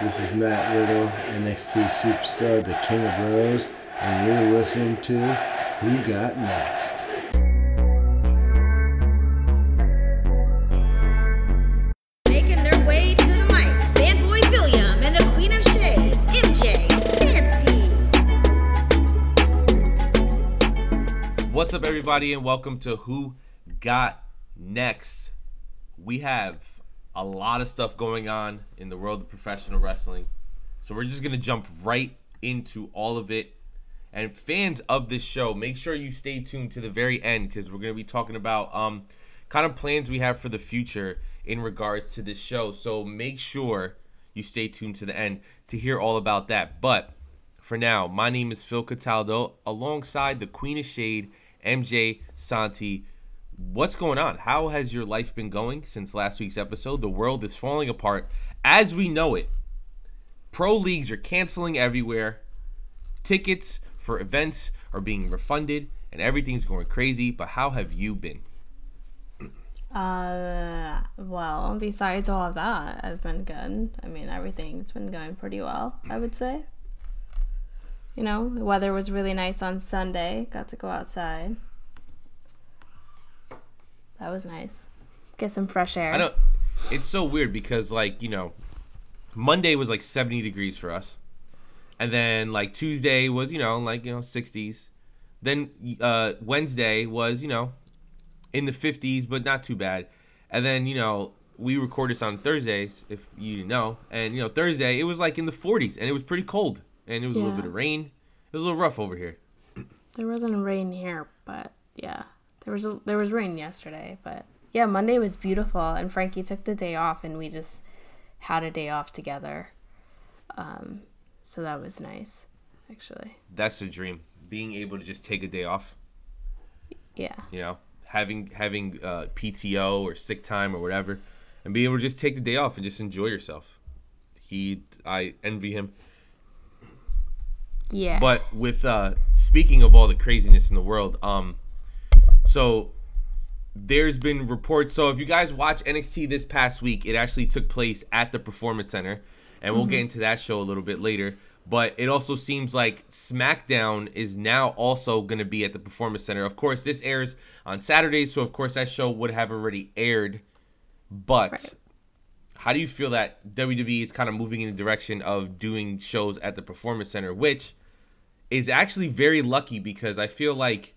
This is Matt Riddle, NXT Superstar, the King of Bros, and you're listening to Who Got Next. Making their way to the mic, Fanboy William and the Queen of Shade, MJ Fancy. What's up, everybody, and welcome to Who Got Next. We have a lot of stuff going on in the world of professional wrestling, so we're just gonna jump right into all of it. And fans of this show, make sure you stay tuned to the very end because we're gonna be talking about um kind of plans we have for the future in regards to this show. So make sure you stay tuned to the end to hear all about that. But for now, my name is Phil Cataldo alongside the Queen of Shade, MJ Santi. What's going on? How has your life been going since last week's episode? The world is falling apart as we know it. Pro leagues are canceling everywhere. Tickets for events are being refunded and everything's going crazy. But how have you been? Uh, well, besides all of that, I've been good. I mean, everything's been going pretty well, I would say. You know, the weather was really nice on Sunday. Got to go outside. That was nice. Get some fresh air. I don't. It's so weird because like you know, Monday was like 70 degrees for us, and then like Tuesday was you know like you know 60s, then uh, Wednesday was you know in the 50s but not too bad, and then you know we record this on Thursdays if you didn't know, and you know Thursday it was like in the 40s and it was pretty cold and it was a little bit of rain. It was a little rough over here. There wasn't rain here, but yeah, there was a, there was rain yesterday, but yeah, Monday was beautiful, and Frankie took the day off, and we just had a day off together. Um, so that was nice, actually. That's the dream. Being able to just take a day off. Yeah. you know, having having uh, PTO or sick time or whatever, and being able to just take the day off and just enjoy yourself. He, I envy him. Yeah. But with uh, speaking of all the craziness in the world, um, so there's been reports. So if you guys watch NXT this past week, it actually took place at the Performance Center, and we'll get mm-hmm. into that show a little bit later. But it also seems like SmackDown is now also going to be at the Performance Center. Of course, this airs on Saturdays, so of course that show would have already aired. But Right. how do you feel that WWE is kind of moving in the direction of doing shows at the Performance Center, which is actually very lucky because I feel like,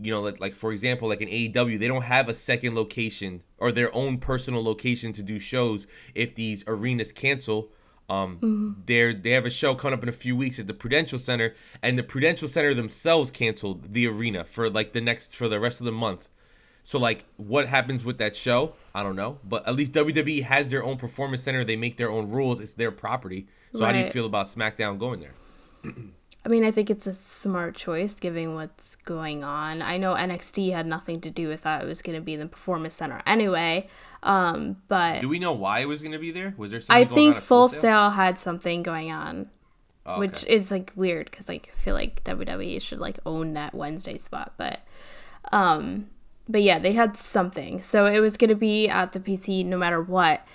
you know, like, like for example, like in AEW, they don't have a second location or their own personal location to do shows if these arenas cancel. Um, they're they have a show coming up in a few weeks at the Prudential Center, and the Prudential Center themselves canceled the arena for like the next for the rest of the month. So like, what happens with that show? I don't know, but at least WWE has their own performance center. They make their own rules. It's their property. So how do you feel about SmackDown going there? I mean, I think it's a smart choice given what's going on. I know NXT had nothing to do with that. It was going to be in the Performance Center anyway. Um, but Do we know why it was going to be there? Was there something I going think Full Sail had something going on. Oh, which is like weird because like I feel like WWE should like own that Wednesday spot, but um, but yeah, they had something, so it was gonna be at the PC no matter what,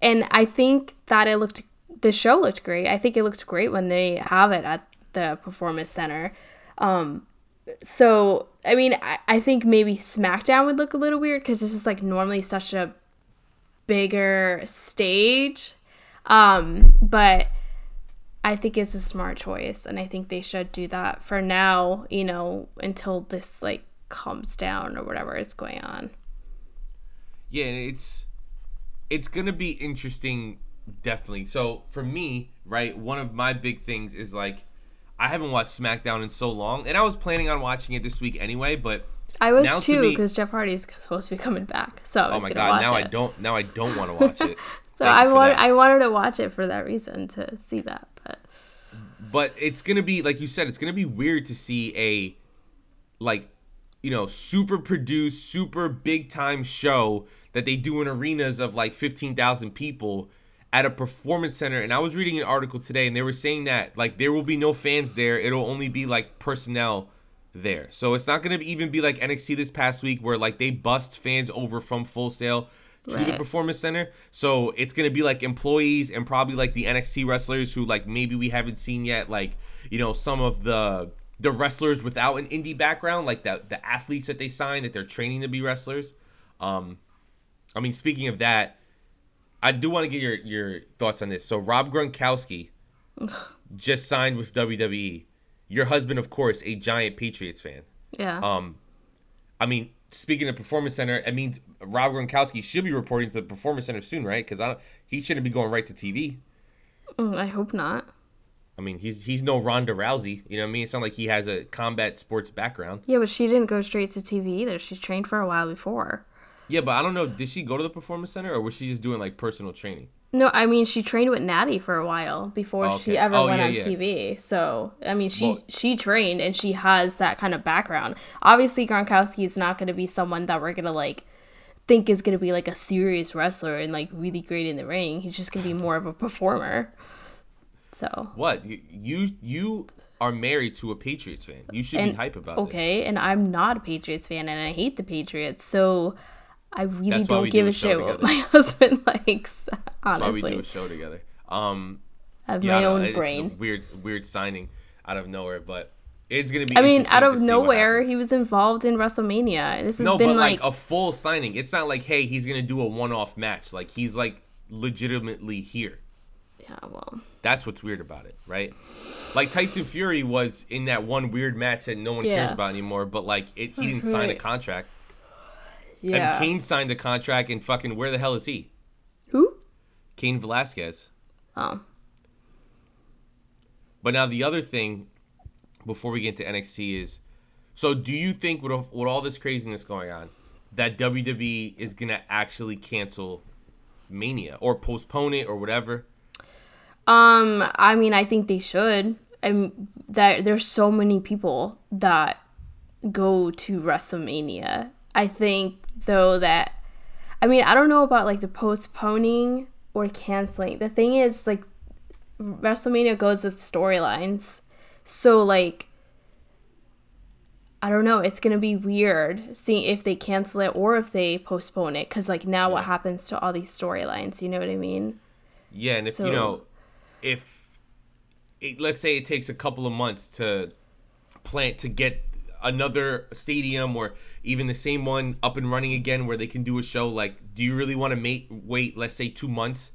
and I think that it looked the show looked great. I think it looked great when they have it at the Performance Center. Um, so I mean, I, I think maybe SmackDown would look a little weird because this is like normally such a bigger stage, um, but. I think it's a smart choice, and I think they should do that for now. You know, until this like calms down or whatever is going on. yeah, and it's it's gonna be interesting, definitely. So for me, right, one of my big things is like I haven't watched SmackDown in so long, and I was planning on watching it this week anyway, but I was to too because Jeff Hardy's supposed to be coming back, so I oh was my gonna god, now it. I don't now I don't want to watch it. So Thank I for want. I wanted to watch it for that reason to see that, but but it's gonna be like you said it's gonna be weird to see a like you know super produced super big time show that they do in arenas of like 15,000 people at a performance center and I was reading an article today and they were saying that like there will be no fans there it'll only be like personnel there so it's not going to even be like NXT this past week where like they bust fans over from Full Sail to the performance center. So it's gonna be like employees and probably like the NXT wrestlers who like maybe we haven't seen yet, like you know some of the the wrestlers without an indie background, like the the athletes that they sign that they're training to be wrestlers. Um, I mean, speaking of that, I do want to get your your thoughts on this. So Rob Gronkowski just signed with WWE. Your husband, of course, a giant Patriots fan. Yeah. Um, I mean, speaking of Performance Center, I mean, Rob Gronkowski should be reporting to the Performance Center soon, right? Because he shouldn't be going right to TV. Mm, I hope not. I mean, he's he's no Ronda Rousey. You know what I mean? It's not like he has a combat sports background. Yeah, but she didn't go straight to TV either. She's trained for a while before. Yeah, but I don't know. Did she go to the Performance Center or was she just doing like personal training? No, I mean she trained with Natty for a while before Okay. she ever Oh, went yeah, on yeah. TV. So I mean she Well- she trained and she has that kind of background. Obviously Gronkowski is not going to be someone that we're gonna like think is going to be like a serious wrestler and like really great in the ring. He's just going to be more of a performer. So What you you, you are married to a Patriots fan? You should be and hype about this. okay, and I'm not a Patriots fan and I hate the Patriots. So I really That's don't give do a shit what my husband likes. That's why we do a show together. Um, I have yeah, my own it's a brain. weird weird signing out of nowhere, but it's gonna be. I mean, out of nowhere, he was involved in WrestleMania. This has No, been but like, like, a full signing. It's not like, hey, he's gonna do a one-off match. Like he's like legitimately here. yeah, well, That's what's weird about it, right? Like Tyson Fury was in that one weird match that no one cares about anymore, but like it, he That's didn't sign a contract. Yeah. And Cain signed the contract, and fucking where the hell is he? Who? Cain Velasquez. Oh, But now the other thing, before we get into NXT, is so do you think with, with all this craziness going on, that WWE is gonna actually cancel Mania or postpone it or whatever? um, I mean, I think they should. I'm that there's so many people that go to WrestleMania. I think though that, I mean, I don't know about like the postponing or canceling. The thing is, like, WrestleMania goes with storylines, so like. I don't know. It's gonna be weird seeing if they cancel it or if they postpone it. Cause like now, what happens to all these storylines? You know what I mean? Yeah, and if you know, if it, let's say it takes a couple of months to plant to get another stadium or even the same one up and running again where they can do a show like do you really want to mate, wait let's say 2 months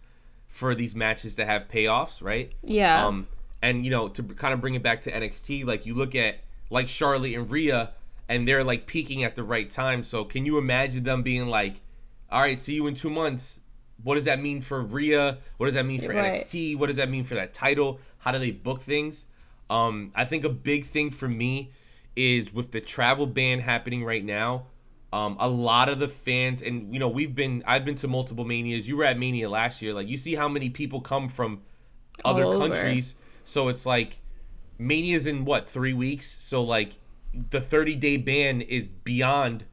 for these matches to have payoffs, right? Yeah. Um, and you know, to kind of bring it back to NXT, like you look at like Charlotte and Rhea, and they're like peaking at the right time. So can you imagine them being like, "All right, see you in two months." What does that mean for Rhea? What does that mean for Right. NXT? What does that mean for that title? How do they book things? Um, I think a big thing for me is with the travel ban happening right now. Um, a lot of the fans, and you know, we've been, I've been to multiple manias. You were at Mania last year. Like, you see how many people come from other countries. So it's like Mania's in what three weeks. So like the 30 day ban is beyond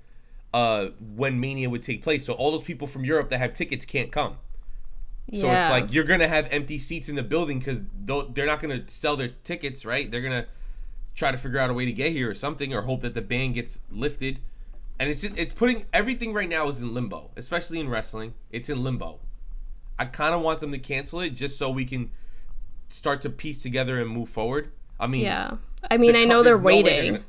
uh when Mania would take place. So all those people from Europe that have tickets can't come. So it's like you're gonna have empty seats in the building because they're not gonna sell their tickets, right? They're gonna try to figure out a way to get here or something, or hope that the ban gets lifted. And it's just, it's putting everything right now is in limbo, especially in wrestling. It's in limbo. I kind of want them to cancel it just so we can start to piece together and move forward. I mean, yeah. I mean, the I know they're no waiting. gonna-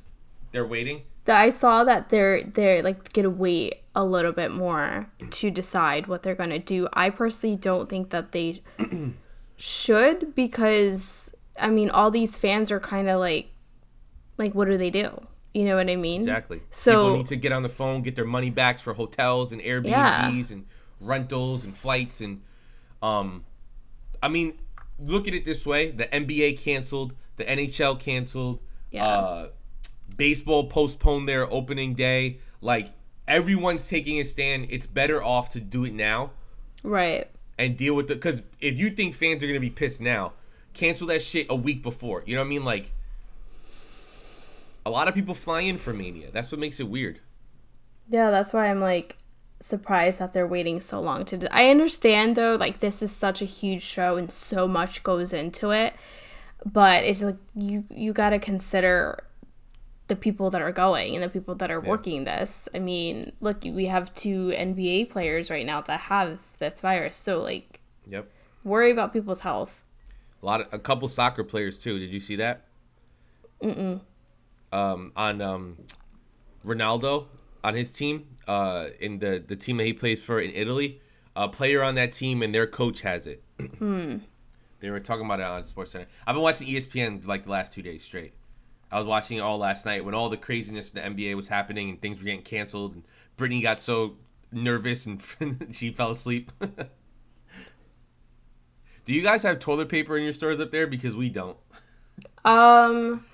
they're waiting. That I saw that they're they're like gonna wait a little bit more to decide what they're gonna do. I personally don't think that they should because I mean all these fans are kind of like like what do they do? You know what I mean? Exactly. So- people need to get on the phone, get their money backs for hotels and Airbnbs Yeah. and rentals and flights and um I mean, look at it this way, the NBA canceled, the NHL canceled, Yeah. uh baseball postponed their opening day. Like everyone's taking a stand. It's better off to do it now Right. and deal with the because if you think fans are gonna be pissed now, cancel that shit a week before. You know what I mean? Like a lot of people fly in for Mania. That's what makes it weird. Yeah, that's why I'm like surprised that they're waiting so long to. Do- I understand though, like this is such a huge show and so much goes into it, but it's like you you got to consider the people that are going and the people that are working this. I mean, look, we have two NBA players right now that have this virus. So like Yep. worry about people's health. A lot of a couple soccer players too. Did you see that? Mm. Um, on um, Ronaldo on his team, uh, in the the team that he plays for in Italy, a player on that team and their coach has it. They were talking about it on Sports Center. I've been watching ESPN like the last two days straight. I was watching it all last night when all the craziness of the NBA was happening and things were getting canceled and Brittany got so nervous and she fell asleep. Do you guys have toilet paper in your stores up there? Because we don't. Um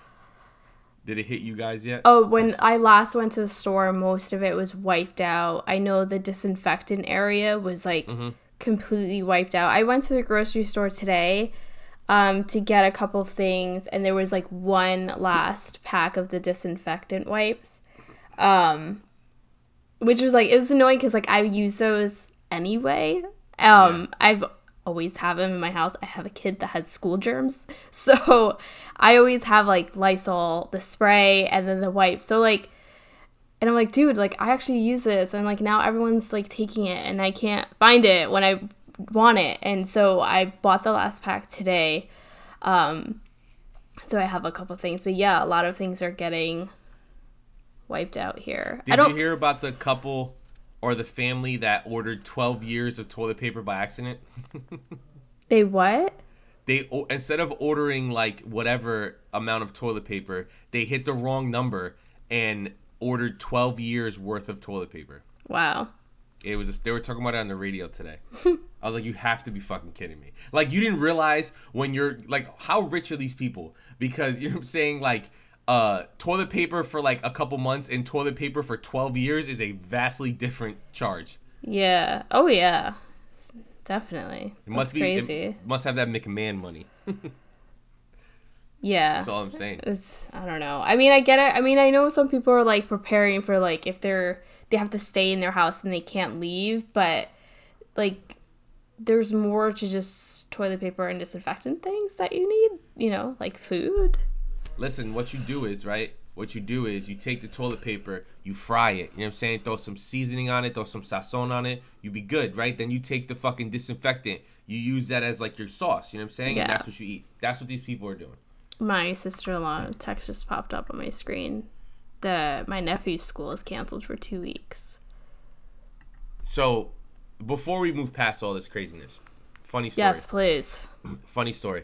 Did it hit you guys yet? oh when I last went to the store most of it was wiped out. I know the disinfectant area was like completely wiped out. I went to the grocery store today um to get a couple of things and there was like one last pack of the disinfectant wipes. Um which was like it was annoying cuz like I use those anyway. Um I've always have them in my house. I have a kid that has school germs. So I always have like Lysol, the spray, and then the wipes. So like and I'm like, dude, like I actually use this and like now everyone's like taking it and I can't find it when I want it. And so I bought the last pack today. Um so I have a couple things. But yeah, a lot of things are getting wiped out here. I Did don't you hear about the couple or the family that ordered 12 years of toilet paper by accident? they what? they instead of ordering like whatever amount of toilet paper, they hit the wrong number and ordered 12 years worth of toilet paper. Wow. It was they were talking about it on the radio today. I was like, you have to be fucking kidding me. Like you didn't realize when you're like how rich are these people? Because you know what I'm saying like uh toilet paper for like a couple months and toilet paper for 12 years is a vastly different charge. Yeah. Oh yeah. Definitely. It must That's be crazy. must have that McMahon money. yeah. That's all I'm saying. it's I don't know. I mean, I get it. I mean, I know some people are like preparing for like if they're they have to stay in their house and they can't leave, but like there's more to just toilet paper and disinfectant things that you need, you know, like food. Listen, what you do is, right? What you do is you take the toilet paper, you fry it. You know what I'm saying? Throw some seasoning on it, throw some sazon on it. You be good, right? Then you take the fucking disinfectant. You use that as like your sauce. You know what I'm saying? Yeah. And that's what you eat. That's what these people are doing. My sister-in-law text just popped up on my screen. The my nephew's school is canceled for 2 weeks. So, before we move past all this craziness, funny story. Yes, please. funny story.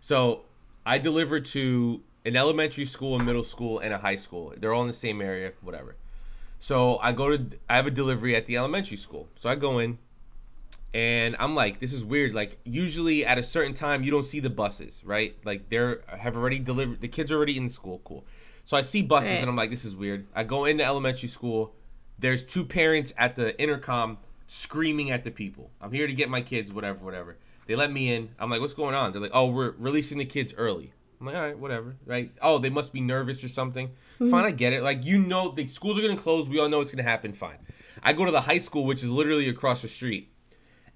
So I delivered to an elementary school, a middle school, and a high school. They're all in the same area, whatever. So I go to I have a delivery at the elementary school. So I go in and I'm like, this is weird. Like usually at a certain time you don't see the buses, right? Like they're have already delivered the kids are already in school. Cool. So I see buses Right. and I'm like, this is weird. I go into elementary school. There's two parents at the intercom screaming at the people. I'm here to get my kids, whatever, whatever. They let me in. I'm like, what's going on? They're like, oh, we're releasing the kids early. I'm like, all right, whatever, right? Oh, they must be nervous or something. Mm-hmm. Fine, I get it. Like, you know, the schools are gonna close. We all know it's gonna happen. Fine. I go to the high school, which is literally across the street.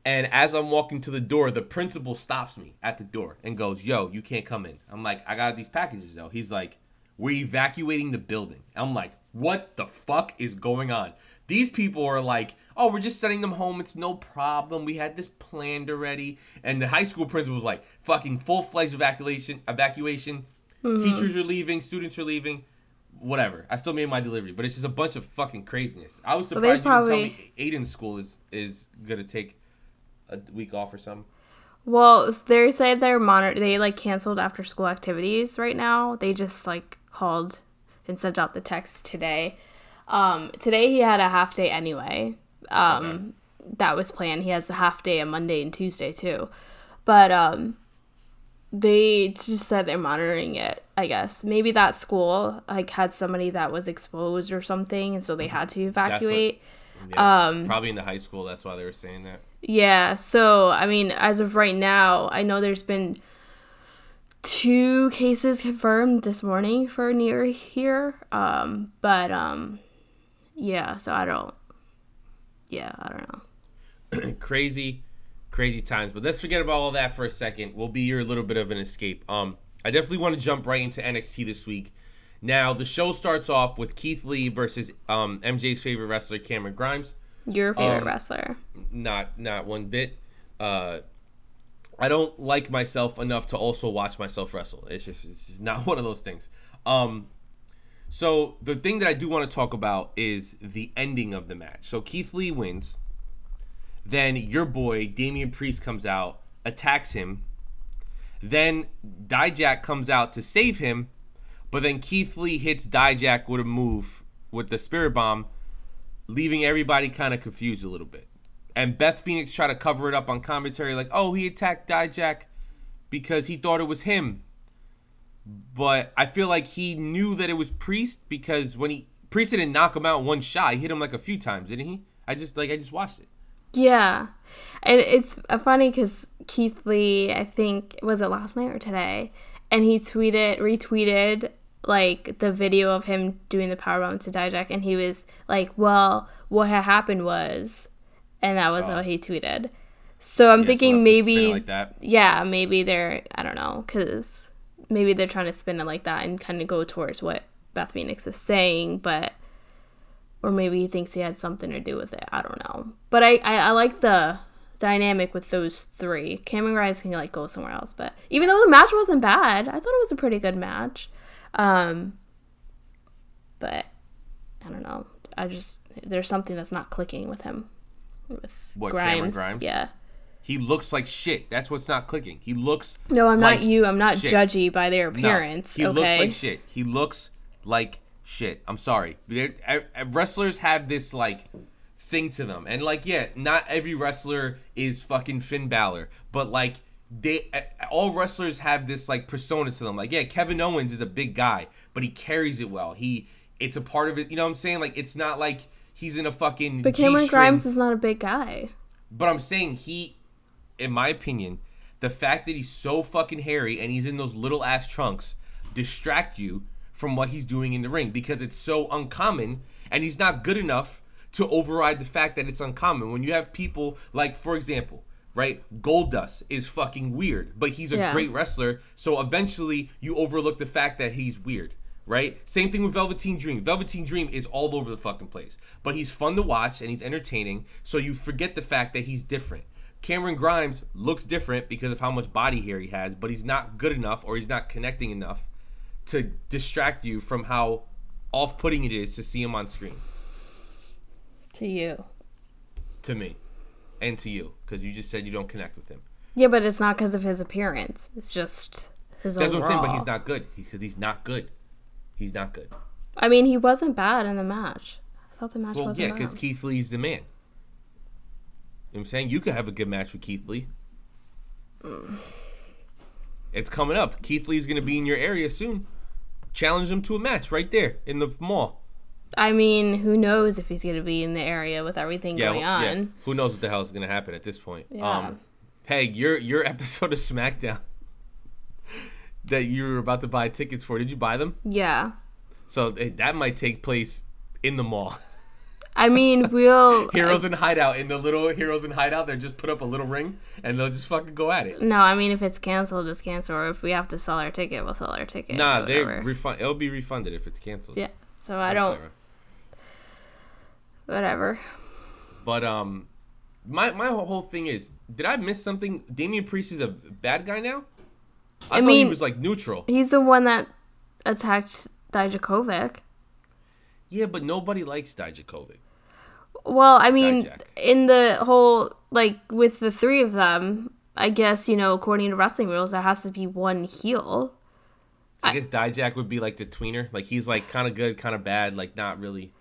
And as I'm walking to the door, the principal stops me at the door and goes, "Yo, you can't come in." I'm like, "I got these packages though." He's like, "We're evacuating the building." I'm like, "What the fuck is going on?" These people are like, "Oh, we're just sending them home. It's no problem. We had this planned already." And the high school principal was like, "Fucking full-fledged evacuation. Evacuation. Hmm. Teachers are leaving. Students are leaving." Whatever. I still made my delivery, but it's just a bunch of fucking craziness. I was Well, they surprised you didn't tell me Aiden's school is is gonna take a week off or something. Well, they say they're monitor. They like canceled after school activities right now. They just like called and sent out the text today. Um, today he had a half day anyway. Um, that was planned. He has a half day on Monday and Tuesday too, but um, they just said they're monitoring it. I guess maybe that school like had somebody that was exposed or something, and so they had to evacuate. Yeah, Um, probably in the high school. That's why they were saying that. Yeah, so I mean, as of right now, I know there's been two cases confirmed this morning for near here. Um, but um, yeah, so I don't. Yeah, I don't know. crazy, crazy times. But let's forget about all that for a second. We'll be your little bit of an escape. Um, I definitely want to jump right into NXT this week. Now the show starts off with Keith Lee versus um, MJ's favorite wrestler Cameron Grimes. Your favorite Um, wrestler. Not not one bit. Uh, I don't like myself enough to also watch myself wrestle. It's just it's just not one of those things. Um, so the thing that I do want to talk about is the ending of the match. So Keith Lee wins. Then your boy Damian Priest comes out, attacks him. Then Dijak comes out to save him, but then Keith Lee hits Dijak with a move with the Spirit Bomb, leaving everybody kind of confused a little bit. And Beth Phoenix tried to cover it up on commentary, like, "Oh, he attacked Dijak because he thought it was him." But I feel like he knew that it was Priest because when he Priest didn't knock him out one shot, he hit him like a few times, didn't he? I just like I just watched it. Yeah, and it's uh, funny because Keith Lee, I think was it last night or today, and he tweeted, retweeted like the video of him doing the powerbomb to Dijak, and he was like, "Well, what had happened was," and that was Oh. what he tweeted. So I'm Yeah, thinking I'll have to spin it maybe, like that. yeah, maybe they're I don't know because maybe they're trying to spin it like that and kind of go towards what Beth Phoenix is saying, but or maybe he thinks he had something to do with it. I don't know. But I, I, I like the dynamic with those three. Cameron Grimes can like go somewhere else, but even though the match wasn't bad, I thought it was a pretty good match. Um, but I don't know. I just there's something that's not clicking with him. With What, Grimes. Cameron Grimes? Yeah. He looks like shit. That's what's not clicking. He looks No, I'm like not you. I'm not shit. judgy by their No, appearance. he okay. looks like shit. He looks like shit. I'm sorry. They're- Wrestlers have this like thing to them, and like yeah, not every wrestler is fucking Finn Balor, but like they all wrestlers have this like persona to them. Like yeah, Kevin Owens is a big guy, but he carries it well. He it's a part of it. You know what I'm saying? Like it's not like he's in a fucking. but Cameron G-string- Grimes is not a big guy. but I'm saying he, in my opinion, the fact that he's so fucking hairy and he's in those little ass trunks distract you from what he's doing in the ring because it's so uncommon and he's not good enough to override the fact that it's uncommon. When you have people like, for example, right, Goldust is fucking weird, but he's a Yeah. great wrestler. So eventually you overlook the fact that he's weird. Right? Same thing with Velveteen Dream. Velveteen Dream is all over the fucking place. But he's fun to watch and he's entertaining, so you forget the fact that he's different. Cameron Grimes looks different because of how much body hair he has, but he's not good enough or he's not connecting enough to distract you from how off putting it is to see him on screen. To you. To me. And to you. Because you just said you don't connect with him. Yeah, but it's not because of his appearance. It's just his That's what I'm saying, but he's not good. Because he's not good. He's not good. I mean, he wasn't bad in the match. I thought the match Well, wasn't yeah, because. Keith Lee's the man. You know what I'm saying? You could have a good match with Keith Lee. It's coming up. Keith Lee's going to be in your area soon. Challenge him to a match right there in the mall. I mean, who knows if he's going to be in the area with everything Yeah, going well, yeah. on. Who knows what the hell is going to happen at this point? Yeah. Um, Peg, your your episode of SmackDown that you were about to buy tickets for, did you buy them? Yeah. So eh, that might take place in the mall. I mean, we'll. Heroes in Hideout in the little Heroes in Hideout, they just put up a little ring and they'll just fucking go at it. No, I mean, if it's canceled, just cancel. Or if we have to sell our ticket, we'll sell our ticket. Nah, they whatever. refund. It'll be refunded if it's canceled. Yeah. So I don't. Whatever. But um, my my whole thing is, did I miss something? Damian Priest is a bad guy now. I, I thought mean- he was like neutral. He's the one that attacked Dijakovic. Yeah, but nobody likes Dijakovic. Well, I mean, in the whole like with the three of them, I guess you know, according to wrestling rules, there has to be one heel. I, guess Dijak would be like the tweener. Like he's like kind of good, kind of bad. Like not really.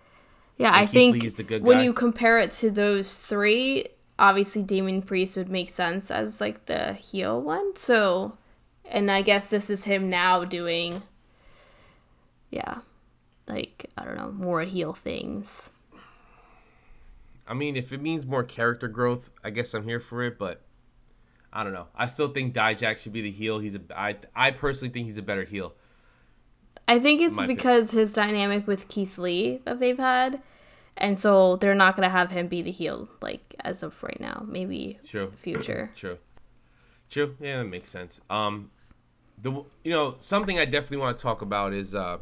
Yeah, I think Lee's the good when you compare it to those three, obviously Damian Priest would make sense as like the heel one. So, and I guess this is him now doing, yeah, like I don't know, more heel things. I mean, if it means more character growth, I guess I'm here for it. But I don't know. I still think Dijak should be the heel. He's a. I I personally think he's a better heel. I think it's My opinion. because his dynamic with Keith Lee that they've had, and so they're not gonna have him be the heel like as of right now. Maybe True. future. True. True. Yeah, that makes sense. Um, the you know something I definitely want to talk about is uh,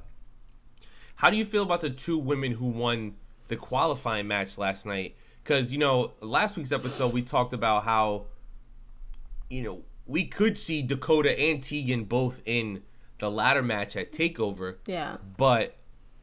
How do you feel about the two women who won the qualifying match last night? Because you know, last week's episode we talked about how you know we could see Dakota and Tegan both in the ladder match at Takeover, Yeah. but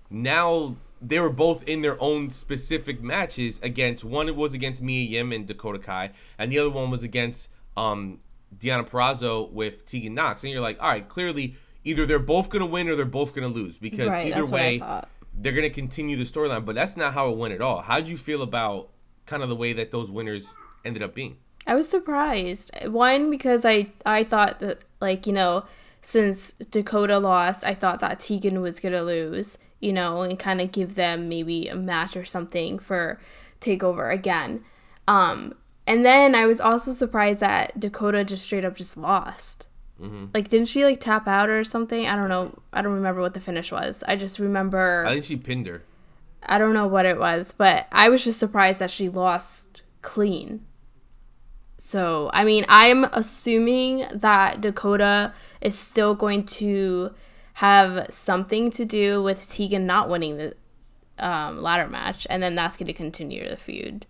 now they were both in their own specific matches against one it was against Mia Yim and Dakota Kai, and the other one was against um Deonna Purrazzo with Tegan Nox. And you're like, all right, clearly either they're both gonna win or they're both gonna lose because Right, either that's what I way they're gonna continue the storyline. But that's not how it went at all. How did you feel about kind of the way that those winners ended up being? I was surprised. One because I I thought that like you know since Dakota lost, I thought that Tegan was gonna lose. You know, and kind of give them maybe a match or something for takeover again. Um, and then I was also surprised that Dakota just straight up just lost. Like, didn't she like tap out or something? I don't know. I don't remember what the finish was. I just remember. I think she pinned her. I don't know what it was, but I was just surprised that she lost clean. So, I mean, I'm assuming that Dakota is still going to have something to do with Tegan not winning the um, ladder match, and then that's going to continue the feud.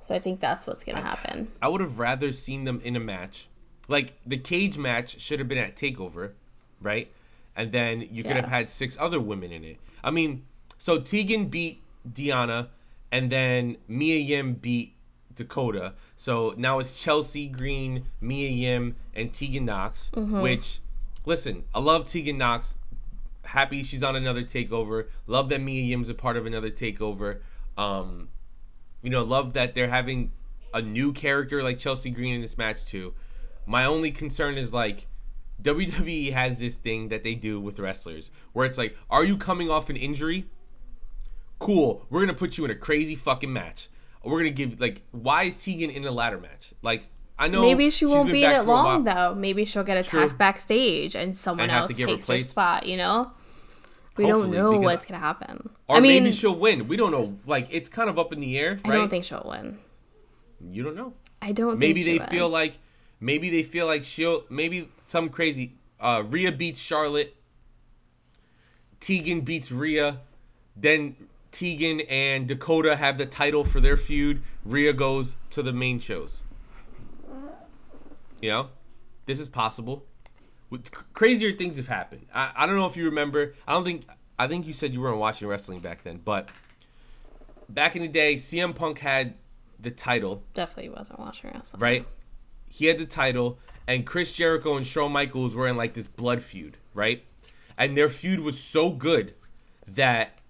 So, I think that's what's going to happen. I would have rather seen them in a match. Like the cage match should have been at Takeover, right? And then you could Yeah. have had six other women in it. I mean, so Tegan beat Deonna, and then Mia Yim beat Dakota. So now it's Chelsea Green, Mia Yim, and Tegan Nox. Which, listen, I love Tegan Nox. Happy she's on another takeover. Love that Mia Yim's a part of another takeover. Um, you know, love that they're having a new character like Chelsea Green in this match too. My only concern is like WWE has this thing that they do with wrestlers where it's like, are you coming off an injury? Cool, we're gonna put you in a crazy fucking match. We're gonna give like, why is Tegan in a ladder match? Like, I know Maybe she won't be in it long, though. Maybe she'll get attacked backstage and someone else takes her spot, you know? We Hopefully, don't know what's going to happen. Or I mean, maybe she'll win. We don't know. Like, it's kind of up in the air, I don't think she'll win. you don't know. I don't maybe think they feel like maybe they feel like she'll maybe some crazy uh Rhea beats Charlotte. Tegan beats Rhea. Then Tegan and Dakota have the title for their feud. Rhea goes to the main shows. You know? This is possible. With- crazier things have happened. I, I don't know if you remember. I don't think I think you said you weren't watching wrestling back then but back in the day CM Punk had the title. Definitely wasn't watching wrestling. right? He had the title, and Chris Jericho and Shawn Michaels were in like this blood feud, right? And their feud was so good that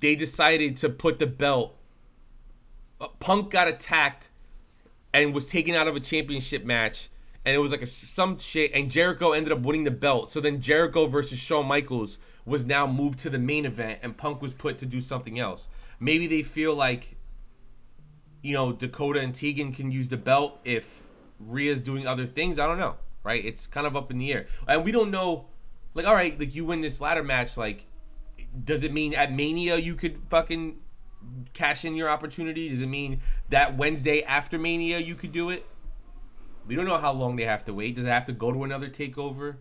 they decided to put the belt. uh, Punk got attacked and was taken out of a championship match, and it was like a some shit. And Jericho ended up winning the belt. So then Jericho versus Shawn Michaels was now moved to the main event, and Punk was put to do something else. Maybe they feel like you know, Dakota and Tegan can use the belt if Rhea's doing other things. I don't know, right? It's kind of up in the air, and we don't know. Like, all right, like you win this ladder match, like, does it mean at Mania you could fucking cash in your opportunity? Does it mean that Wednesday after Mania you could do it? We don't know how long they have to wait. Does it have to go to another takeover? It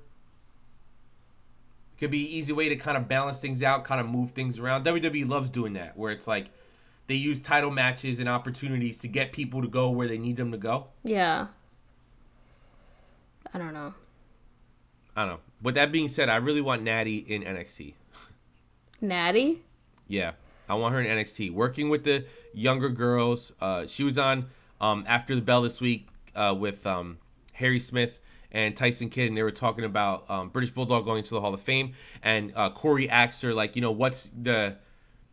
Could be an easy way to kind of balance things out, kind of move things around. WWE loves doing that, where it's like they use title matches and opportunities to get people to go where they need them to go. Yeah. I don't know. I don't know. With that being said, I really want Natty in NXT. Natty? Yeah, I want her in NXT, working with the younger girls. Uh, she was on um, after the bell this week uh, with um, Harry Smith and Tyson Kidd, and they were talking about um, British Bulldog going to the Hall of Fame. And uh, Corey asked her, like, you know, what's the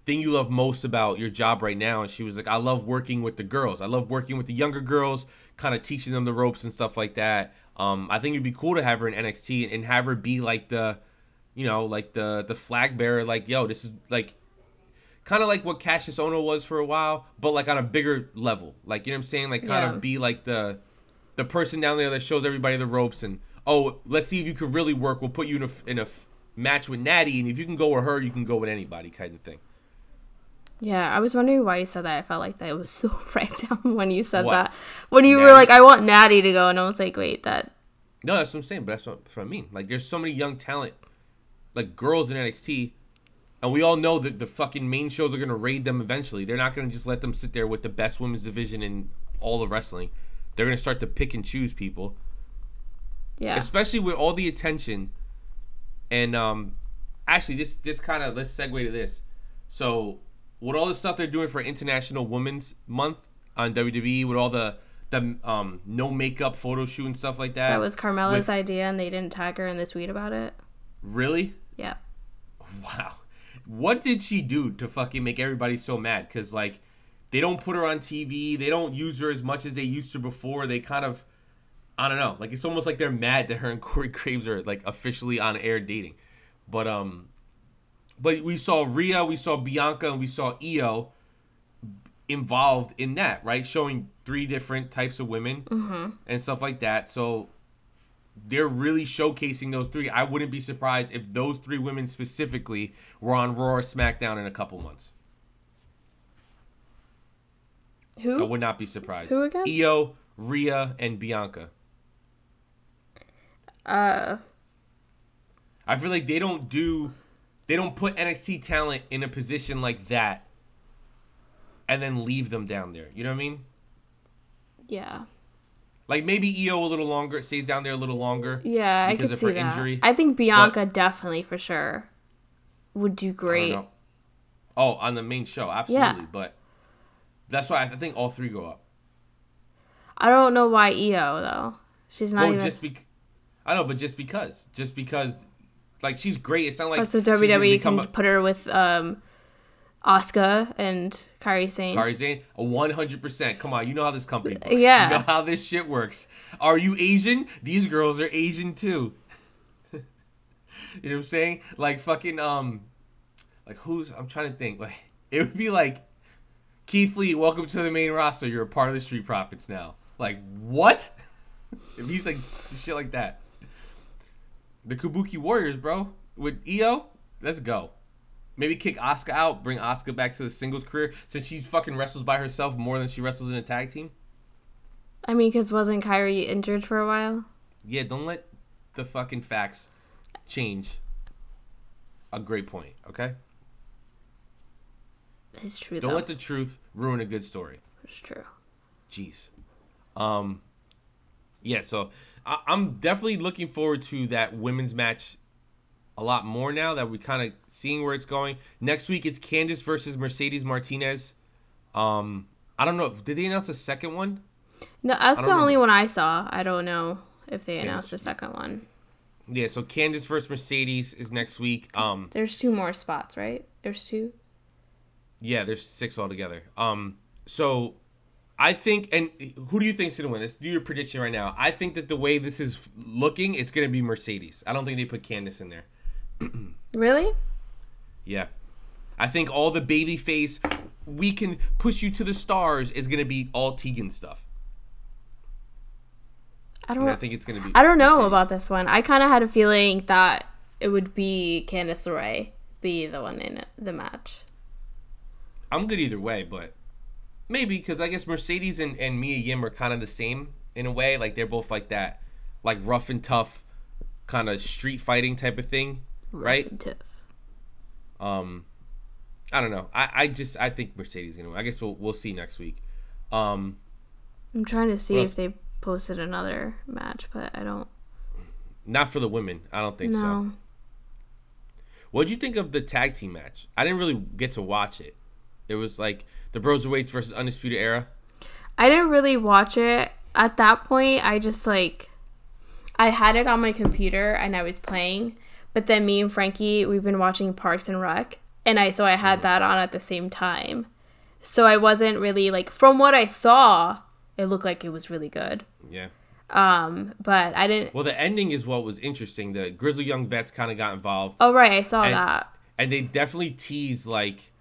thing you love most about your job right now? And she was like, I love working with the girls. I love working with the younger girls, kind of teaching them the ropes and stuff like that. Um, I think it'd be cool to have her in NXT and, and have her be like the, you know, like the the flag bearer. Like, yo, this is like kind of like what Kassius Ohno was for a while, but like on a bigger level. Like you know what I'm saying? Like kind Yeah. of be like the the person down there that shows everybody the ropes and oh, let's see if you can really work. We'll put you in a in a match with Natty, and if you can go with her, you can go with anybody, kind of thing. Yeah, I was wondering why you said that. I felt like that was so random when you said What? that. When you were like, I want Natty to go, and I was like, wait, that. No, that's what I'm saying. But that's what, that's what I mean. Like there's so many young talent, like girls in NXT. And we all know that the fucking main shows are gonna raid them eventually. They're not gonna just let them sit there with the best women's division in all of wrestling. They're gonna start to pick and choose people, Yeah. especially with all the attention. And um, actually, this this kind of let's segue to this. So, with all the stuff they're doing for International Women's Month on WWE, with all the the um no makeup photo shoot and stuff like that. that was Carmella's with- idea, and they didn't tag her in the tweet about it. really. Yeah. Wow. What did she do to fucking make everybody so mad? Because, like, they don't put her on TV. They don't use her as much as they used to before. They kind of, I don't know. Like, it's almost like they're mad that her and Corey Graves are, like, officially on air dating. But, um, but we saw Rhea, we saw Bianca, and we saw Io involved in that, right? Showing three different types of women and stuff like that. So, they're really showcasing those three. I wouldn't be surprised if those three women specifically were on Raw or SmackDown in a couple months. Who? I would not be surprised. Who again? Io, Rhea, and Bianca. Uh, I feel like they don't do, they don't put NXT talent in a position like that, and then leave them down there. You know what I mean? yeah. Like maybe Io a little longer, stays down there a little longer. Yeah, I Because could of see her that. injury. I think Bianca definitely for sure would do great. Oh, on the main show, absolutely. But that's why I think all three go up. I don't know why Io though. She's not well, even. just bec I know, but just because, just because, like she's great. It's not like Oh, so WWE can a put her with um, Asuka and Kairi Sane. Kairi Sane, a one hundred percent. Come on, you know how this company works. Yeah. you know how this shit works. Are you Asian? These girls are Asian too. you know what I'm saying? Like fucking um, like who's? I'm trying to think. Like it would be like Keith Lee. Welcome to the main roster. You're a part of the Street Profits now. Like what? if he's like shit like that. The Kabuki Warriors, bro, with Io, let's go. Maybe kick Asuka out, bring Asuka back to the singles career since she fucking wrestles by herself more than she wrestles in a tag team. I mean, because wasn't Kairi injured for a while? Yeah, don't let the fucking facts change a great point, okay? It's true Don't though. let the truth ruin a good story. It's true. Jeez. Um yeah, so I- I'm definitely looking forward to that women's match a lot more now that we kind of seeing where it's going. Next week it's Candice versus Mercedes Martinez. Um I don't know. Did they announce a second one? No, that's the only remember. one I saw. I don't know if they announced a second one. Yeah, so Candice versus Mercedes is next week. Um There's two more spots, right? There's two. Yeah, there's six altogether. Um, so I think, and who do you think's gonna win? Let's do your prediction right now. I think that the way this is looking, it's gonna be Mercedes. I don't think they put Candice in there. Really? Yeah, I think all the baby face, we can push you to the stars is gonna be all Tegan stuff. I don't. I think it's gonna be. I don't know Mercedes. about this one. I kind of had a feeling that it would be Candice LeRae be the one in it, the match. I'm good either way, but maybe because I guess Mercedes and, and Mia Yim are kind of the same in a way. Like they're both like that, like rough and tough, kind of street fighting type of thing, right? And Tiff. Um, I don't know. I, I just I think Mercedes gonna win. I guess we'll we'll see next week. Um, I'm trying to see if they posted another match, but I don't not for the women. I don't think so. What'd you think of the tag team match? I didn't really get to watch it. It was like the Broserweights versus Undisputed Era. I didn't really watch it at that point. I just like I had it on my computer and I was playing, but then me and Frankie we've been watching Parks and Rec, and I so I had that on at the same time. So I wasn't really like from what I saw, it looked like it was really good. Yeah. Um, but I didn't. Well, the ending is what was interesting. The Grizzled Young Vets kind of got involved. Oh right, I saw And- that. and they definitely tease like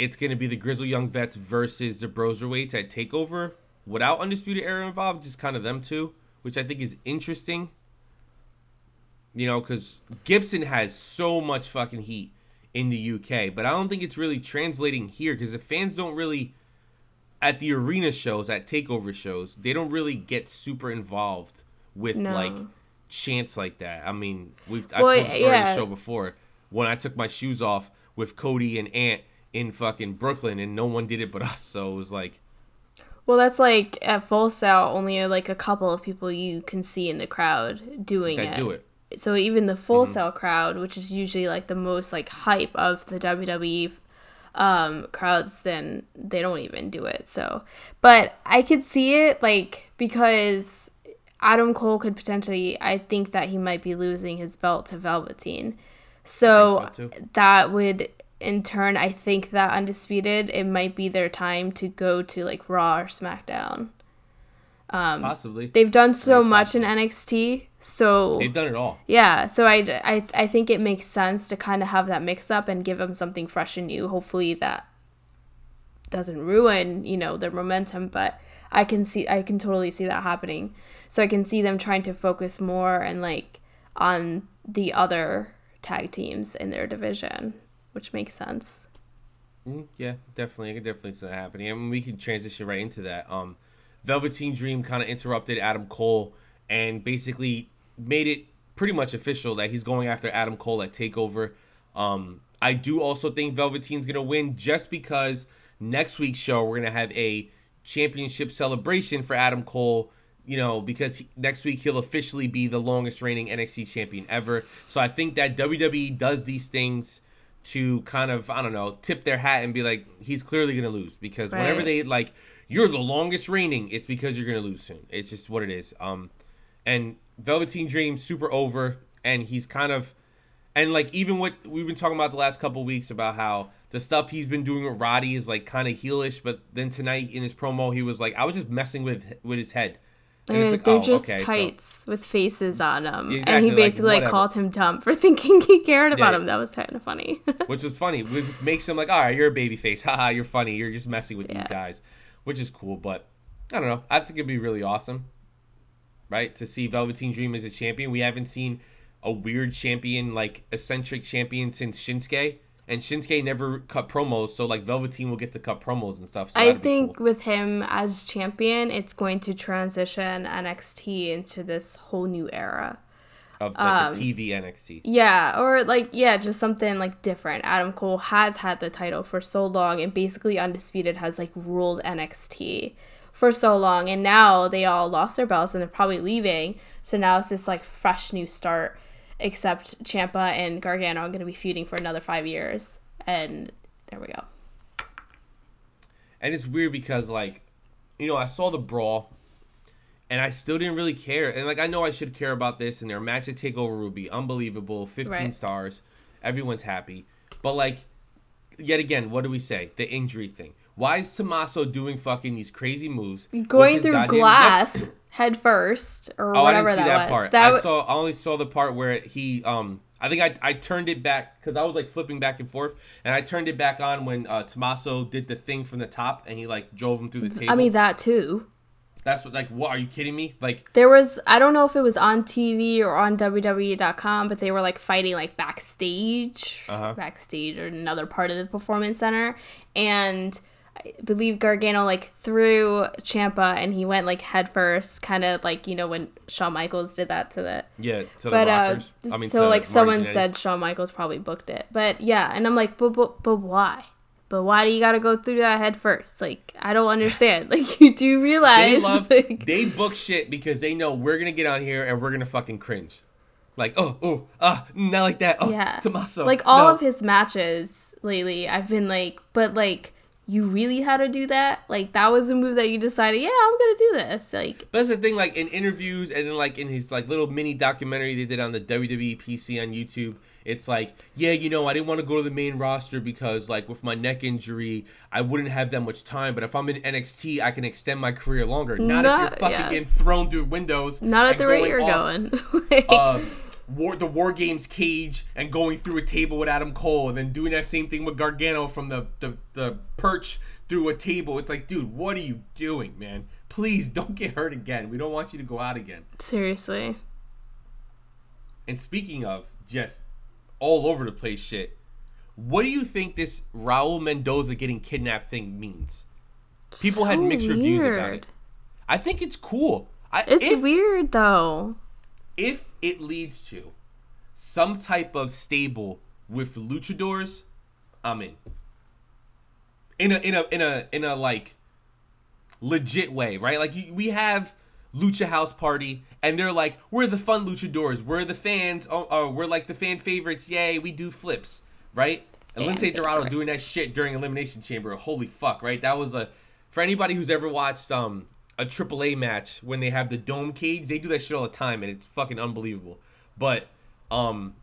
it's gonna be the Grizzled Young Vets versus the Broserweights at Takeover without Undisputed Era involved, just kind of them two, which I think is interesting. You know, because Gibson has so much fucking heat in the UK, but I don't think it's really translating here because the fans don't really at the arena shows, at takeover shows, they don't really get super involved with No. like chants like that. I mean, we've I've Well, told the story on the show before when I took my shoes off with Cody and Ant in fucking Brooklyn, and no one did it but us. So it was like, Well, that's like at Full Sail, only like a couple of people you can see in the crowd doing it. do it. So even the Full Sail crowd, which is usually like the most like hype of the WWE um crowds, then they don't even do it. So, but I could see it like because Adam Cole could potentially, I think that he might be losing his belt to Velveteen. So, so, that would in turn, I think that undisputed, it might be their time to go to like Raw or SmackDown. Um, Possibly. They've done so much in NXT, so They've done it all. yeah, so I, I, I think it makes sense to kind of have that mix up and give them something fresh and new. Hopefully that doesn't ruin, you know, their momentum, but I can see I can totally see that happening. So I can see them trying to focus more and like on the other tag teams in their division, which makes sense. Mm, yeah, definitely. I can definitely see that happening. I mean, we can transition right into that. Um, Velveteen Dream kind of interrupted Adam Cole and basically made it pretty much official that he's going after Adam Cole at Takeover. Um, I do also think Velveteen's gonna win just because next week's show we're gonna have a championship celebration for Adam Cole. You know, because he, next week he'll officially be the longest reigning NXT champion ever. So I think that WWE does these things to kind of I don't know tip their hat and be like he's clearly gonna lose because whenever they like you're the longest reigning, it's because you're gonna lose soon. It's just what it is. Um, and Velveteen Dream super over, and he's kind of and like even what we've been talking about the last couple weeks about how the stuff he's been doing with Roddy is like kind of heelish, but then tonight in his promo he was like I was just messing with with his head. It's like, they're oh, just okay, so- tights with faces on them, and he basically like, whatever. called him dumb for thinking he cared about Yeah. him. That was kind of funny. which was funny. Which makes him like, all right, you're a baby face. Haha, you're funny. You're just messing with Yeah. these guys, which is cool. But I don't know. I think it'd be really awesome, right? To see Velveteen Dream as a champion. We haven't seen a weird champion, like eccentric champion, since Shinsuke. And Shinsuke never cut promos, so like Velveteen will get to cut promos and stuff. So I think cool. with him as champion, it's going to transition NXT into this whole new era. of like the um, TV NXT. Yeah, or like yeah, just something like different. Adam Cole has had the title for so long and basically undisputed has like ruled NXT for so long and now they all lost their belts and they're probably leaving. So now it's this like fresh new start except Ciampa and Gargano are going to be feuding for another 5 years and there we go. And it's weird because like, you know, I saw the brawl and I still didn't really care. And like I know I should care about this and their match at Takeover be unbelievable. Fifteen Right. stars. Everyone's happy. But like yet again, what do we say? The injury thing. Why is Tommaso doing fucking these crazy moves? Going through goddamn neck- glass head first or Oh, I didn't see that, that, was. part. That I saw. I only saw the part where he. Um, I think I I turned it back because I was like flipping back and forth, and I turned it back on when uh, Tommaso did the thing from the top, and he like drove him through the table. I mean that too. That's what. Like, what? Are you kidding me? Like, There was I don't know if it was on TV or on WWE.com, but they were like fighting like backstage, Uh-huh. backstage or another part of the performance center, and I believe Gargano like threw Ciampa and he went like head first, kind of like you know when Shawn Michaels did that to the. yeah. To the But uh. I mean, so like someone Jannetty. said Shawn Michaels probably booked it, but yeah, and I'm like, but but but why? But why do you got to go through that head first? Like I don't understand. like you do realize they love. like, they book shit because they know we're gonna get on here and we're gonna fucking cringe. Like, oh, oh, ah, not like that. Oh, Yeah. Tommaso. like all no. of his matches lately i've been like but like you really had to do that like that was a move that you decided yeah i'm gonna do this like But that's the thing, like in interviews and then like in his like little mini documentary they did on the WWE PC on YouTube, it's like, yeah, you know, I didn't want to go to the main roster because like with my neck injury, I wouldn't have that much time. But if I'm in NXT, I can extend my career longer. Not, if you're fucking yeah. getting thrown through windows. not at the rate you're off, going Uh, war the War Games cage and going through a table with Adam Cole and then doing that same thing with Gargano from the the, the perch through a table. It's like, dude, what are you doing, man? Please don't get hurt again. We don't want you to go out again. seriously And speaking of just all over the place shit, what do you think this Raul Mendoza getting kidnapped thing means? People had So mixed reviews about it. I think it's cool. I, it's if, weird though if it leads to some type of stable with luchadors, I'm in. In a in a in a in a like legit way, right? Like you, we have Lucha House Party, and they're like, we're the fun luchadors, we're the fans, oh, oh we're like the fan favorites, yay, we do flips, right? And Lince Dorado doing that shit during Elimination Chamber, holy fuck, right? That was a for anybody who's ever watched um a AAA match when they have the dome cage, they do that shit all the time, and it's fucking unbelievable. But um,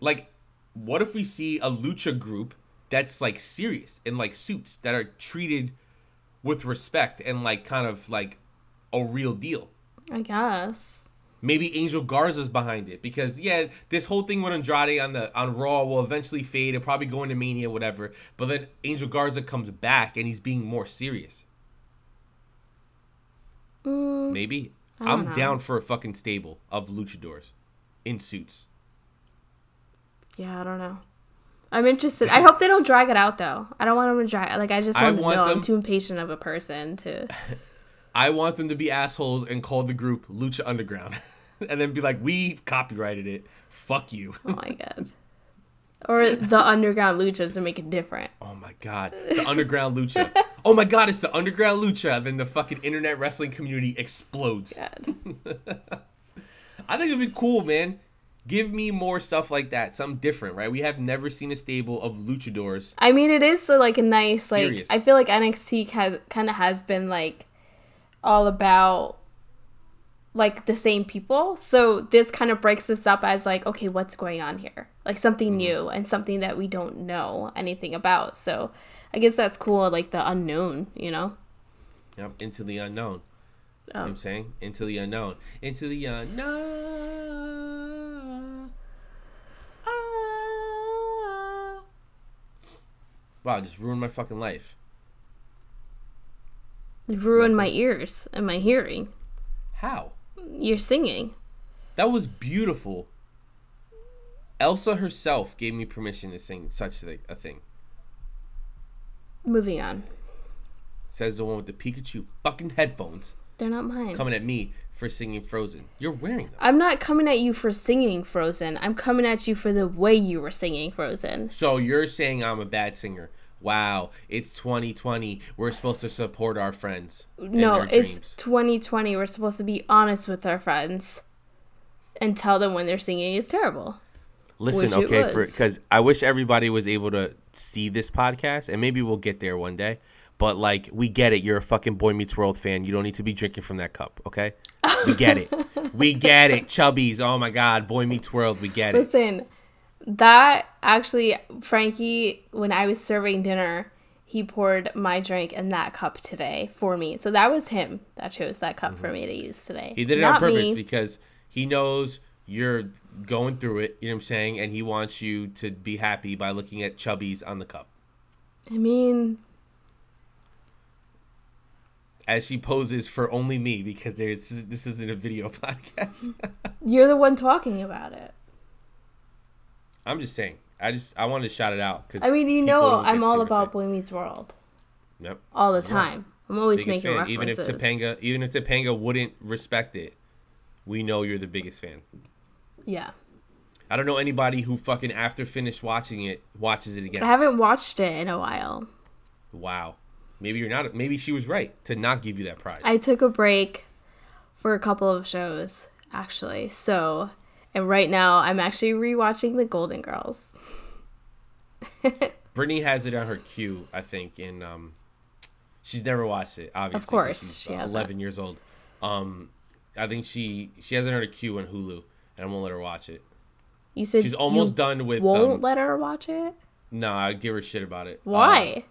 like, what if we see a lucha group that's like serious in like suits that are treated with respect and like kind of like a real deal? I guess. Maybe Angel Garza's behind it because yeah, this whole thing with Andrade on the on Raw will eventually fade. It'll probably go into Mania, whatever. But then Angel Garza comes back and he's being more serious. Mm, Maybe I'm know. down for a fucking stable of luchadors in suits. yeah, I don't know. I'm interested. I hope they don't drag it out though. I don't want them to drag. Like I just I want to want know. I'm too impatient of a person to. I want them to be assholes and call the group Lucha Underground, and then be like, "We copyrighted it. Fuck you." Oh my god. Or the underground luchas to make it different. Oh my god, the underground lucha. Oh my god, it's the underground lucha. Then the fucking internet wrestling community explodes. I think it'd be cool, man. Give me more stuff like that, something different, right? We have never seen a stable of luchadors. I mean, it is so, like a nice like. Serious. I feel like NXT has kind of has been like all about like the same people. So this kind of breaks this up as like, okay, what's going on here? Like something new and something that we don't know anything about. So I guess that's cool. Like the unknown, you know. Yep, into the unknown. You know I'm saying? Into the unknown. Into the unknown. Ah. Wow, I just ruined my fucking life. It ruined my ears and my hearing. How? You're singing. That was beautiful. Elsa herself gave me permission to sing such a a thing. Moving on. Says the one with the Pikachu fucking headphones They're not mine. coming at me for singing Frozen. You're wearing them. I'm not coming at you for singing Frozen. I'm coming at you for the way you were singing Frozen. So you're saying I'm a bad singer. Wow, it's 2020. We're supposed to support our friends. No, their it's dreams. 2020. We're supposed to be honest with our friends and tell them when they're singing is terrible. Listen, which okay, because I wish everybody was able to see this podcast, and maybe we'll get there one day. But like, we get it. You're a fucking Boy Meets World fan. You don't need to be drinking from that cup, okay? We get it. we get it. Chubbies. Oh my God, Boy Meets World. We get it. Listen, that actually, Frankie, when I was serving dinner, he poured my drink in that cup today for me. So that was him that chose that cup for me to use today. Mm-hmm. He did it Not on purpose me. because he knows you're going through it. You know what I'm saying? And he wants you to be happy by looking at Chubbies on the cup. I mean, as she poses for only me because there's this isn't a video podcast. you're the one talking about it. I'm just saying. I just I wanted to shout it out because I mean, you know, I'm all about Boy Meets World Yep. all the time. I'm always Biggest making fan. Even if references. Topanga, even if Topanga wouldn't respect it, we know you're the biggest fan. yeah. I don't know anybody who fucking after finished watching it watches it again. I haven't watched it in a while. wow. Maybe you're not. Maybe she was right to not give you that prize. I took a break for a couple of shows, actually. So, and right now I'm actually rewatching The Golden Girls. Brittany has it on her queue, I think, and um, she's never watched it. Obviously, 'cause course, she's she hasn't. eleven years old. Um, I think she she hasn't heard a queue on Hulu, and I won't let her watch it. You said She's almost you done with. Won't Um, let her watch it. no, I give her shit about it. Why?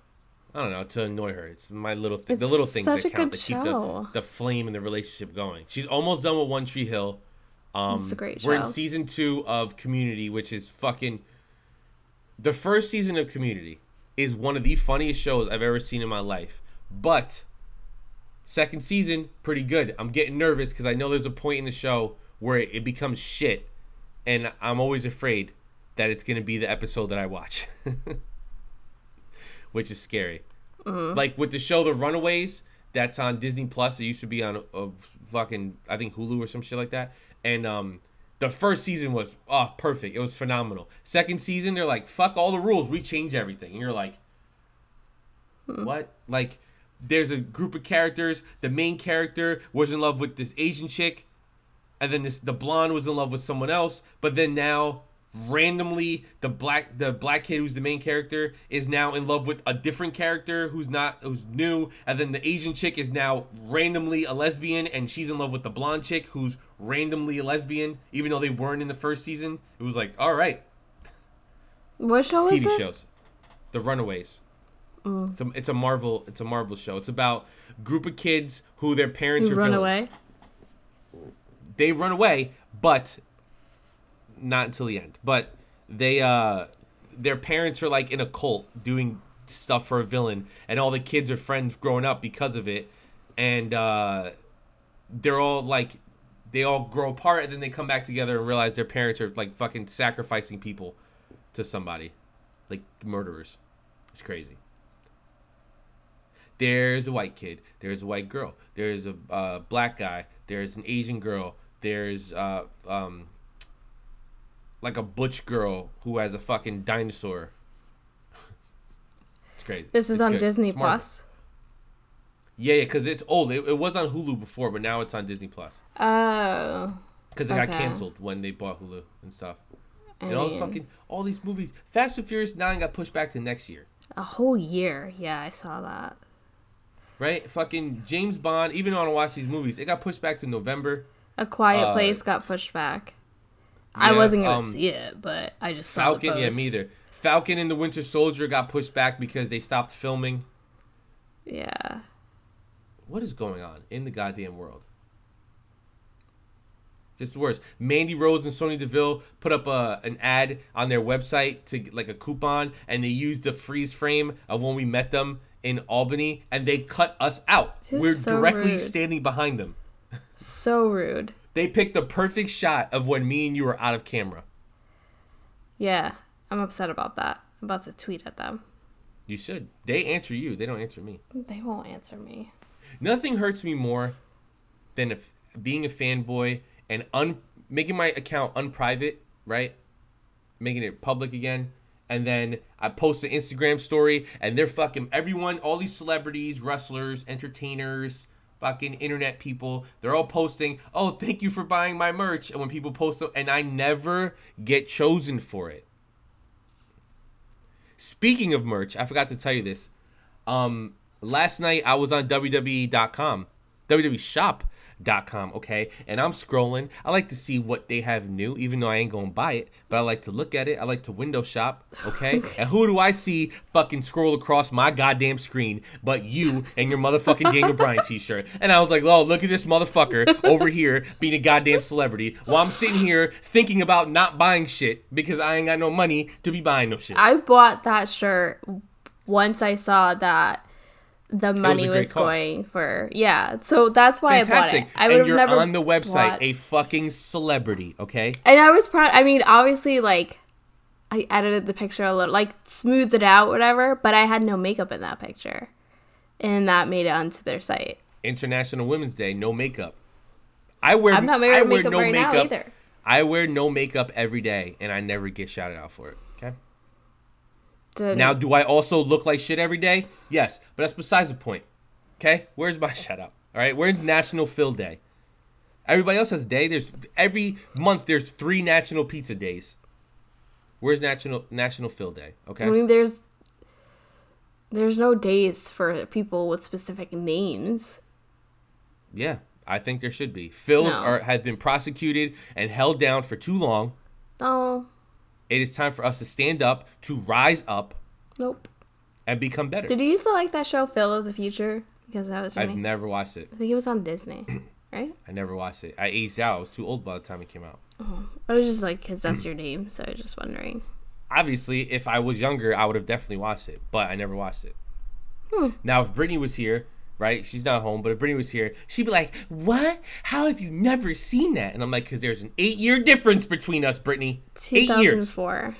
Uh, I don't know to annoy her. It's my little thing. The little things such that a count that keep the, show. the flame and the relationship going. She's almost done with One Tree Hill. Um, It's a great We're in season two of Community, which is fucking. The first season of Community is one of the funniest shows I've ever seen in my life. But second season, pretty good. I'm getting nervous because I know there's a point in the show where it, it becomes shit, and I'm always afraid that it's gonna be the episode that I watch, which is scary. Like with the show The Runaways, that's on Disney Plus. It used to be on uh, fucking I think Hulu or some shit like that. And um, The first season was oh perfect. It was phenomenal. Second season, they're like, fuck all the rules. We change everything. And you're like, what? Like, there's a group of characters. The main character was in love with this Asian chick, and then this the blonde was in love with someone else. But then now, randomly, the black the black kid who's the main character is now in love with a different character who's not who's new. And then the Asian chick is now randomly a lesbian, and she's in love with the blonde chick who's randomly a lesbian, even though they weren't in the first season. It was like, all right, What show is TV this? shows. The Runaways. It's, a, it's a Marvel. It's a Marvel show. It's about group of kids who their parents are run villains. away. They run away, but not until the end. But they uh their parents are like in a cult doing stuff for a villain, and all the kids are friends growing up because of it, and uh they're all like they all grow apart and then they come back together and realize their parents are like fucking sacrificing people to somebody. Like murderers. It's crazy. There's a white kid. There's a white girl. There's a uh, black guy. There's an asian girl. There's uh, um, like a butch girl who has a fucking dinosaur. It's crazy. This is It's on good. Disney. Plus. Yeah yeah because it's old it, it was on hulu before but now it's on disney plus Oh. because it got canceled when they bought hulu and stuff I and all the fucking all these movies fast and furious 9 got pushed back to next year a whole year. Yeah, I saw that. right? Fucking James Bond. Even though I don't watch these movies, it got pushed back to November. A Quiet Uh, Place got pushed back. I wasn't gonna um, see it, but I just saw Falcon, yeah, me either. Falcon and the Winter Soldier got pushed back because they stopped filming. Yeah. What is going on in the goddamn world? Just the worst. Mandy Rose and Sonya Deville put up a, an ad on their website to get, like a coupon, and they used the freeze frame of when we met them in Albany, and they cut us out. We're so directly rude. standing behind them. So rude. They picked the perfect shot of when me and you were out of camera. Yeah. I'm upset about that. I'm about to tweet at them. You should. They answer you. They don't answer me. They won't answer me. Nothing hurts me more than if being a fanboy and un making my account unprivate, right? Making it public again. And then I post an Instagram story and they're fucking everyone, all these celebrities, wrestlers, entertainers, fucking internet people, they're all posting, oh, thank you for buying my merch. And when people post it, and I never get chosen for it. Speaking of merch, I forgot to tell you this. Um, last night I was on WWE.com, WWEshop.com, okay? And I'm scrolling. I like to see what they have new, even though I ain't gonna buy it, but I like to look at it. I like to window shop, okay? and who do I see fucking scroll across my goddamn screen but you and your motherfucking Daniel Bryan t shirt? And I was like, oh, look at this motherfucker over here being a goddamn celebrity while I'm sitting here thinking about not buying shit because I ain't got no money to be buying no shit. I bought that shirt once I saw that the money great was, going for yeah. So that's why I bought it. I would and have you're never on the website, bought- a fucking celebrity, okay? and I was proud. I mean, obviously, like I edited the picture a little, like smoothed it out, whatever. But I had no makeup in that picture, and that made it onto their site. International Women's Day, no makeup. I wear I'm not I wearing wear makeup no right now makeup. either. I wear no makeup every day and I never get shouted out for it. Didn't- Now do I also look like shit every day? Yes, but that's besides the point. Okay? Where's my shout out? All right? Where's National Phil Day? Everybody else has a day. There's every month there's 3 National Pizza Days. Where's National National Phil Day? Okay? I mean, there's there's no days for people with specific names. Yeah, I think there should be. Phils No. are have been prosecuted and held down for too long. Oh, It is time for us to stand up, to rise up, nope. and become better. Did you used to like that show, Phil of the Future? Because that was I've never watched it. I think it was on Disney, right? I never watched it. I aged out. I was too old by the time it came out. Oh, I was just like, because that's your name, so I was just wondering. Obviously, if I was younger, I would have definitely watched it, but I never watched it. Hmm. Now, if Brittany was here, right? She's not home, but if Brittany was here, she'd be like, "What? How have you never seen that?" And I'm like, "Cause there's an eight-year difference between us, Brittany. Eight years. 2004.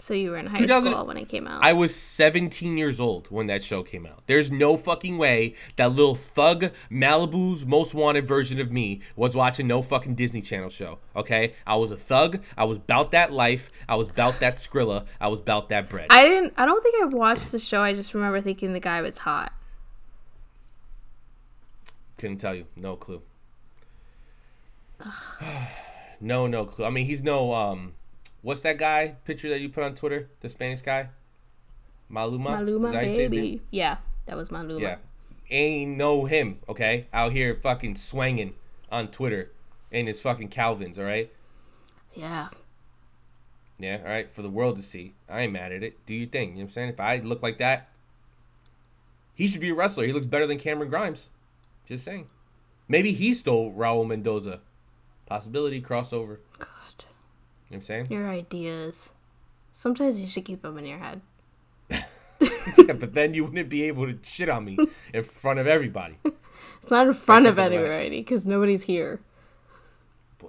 So you were in high 2000 school when it came out. I was 17 years old when that show came out. There's no fucking way that little thug Malibu's most wanted version of me was watching no fucking Disney Channel show. Okay? I was a thug. I was about that life. I was about that Skrilla. I was about that bread. I didn't. I don't think I watched the show. I just remember thinking the guy was hot. Couldn't tell you. No clue. no, no clue. I mean, he's no um what's that guy picture that you put on Twitter? The Spanish guy? Maluma? Maluma, that how you say his name? baby. Yeah, that was Maluma. Yeah. Ain't no him, okay? Out here fucking swanging on Twitter in his fucking Calvins, all right? Yeah. Yeah, all right, for the world to see. I ain't mad at it. Do your thing. You know what I'm saying? If I look like that, he should be a wrestler. He looks better than Cameron Grimes. Just saying. Maybe he stole Raul Mendoza. Possibility, crossover. God, You know what I'm saying? your ideas. Sometimes you should keep them in your head. Yeah, but then you wouldn't be able to shit on me in front of everybody. It's not in front of kept it anybody because nobody's here.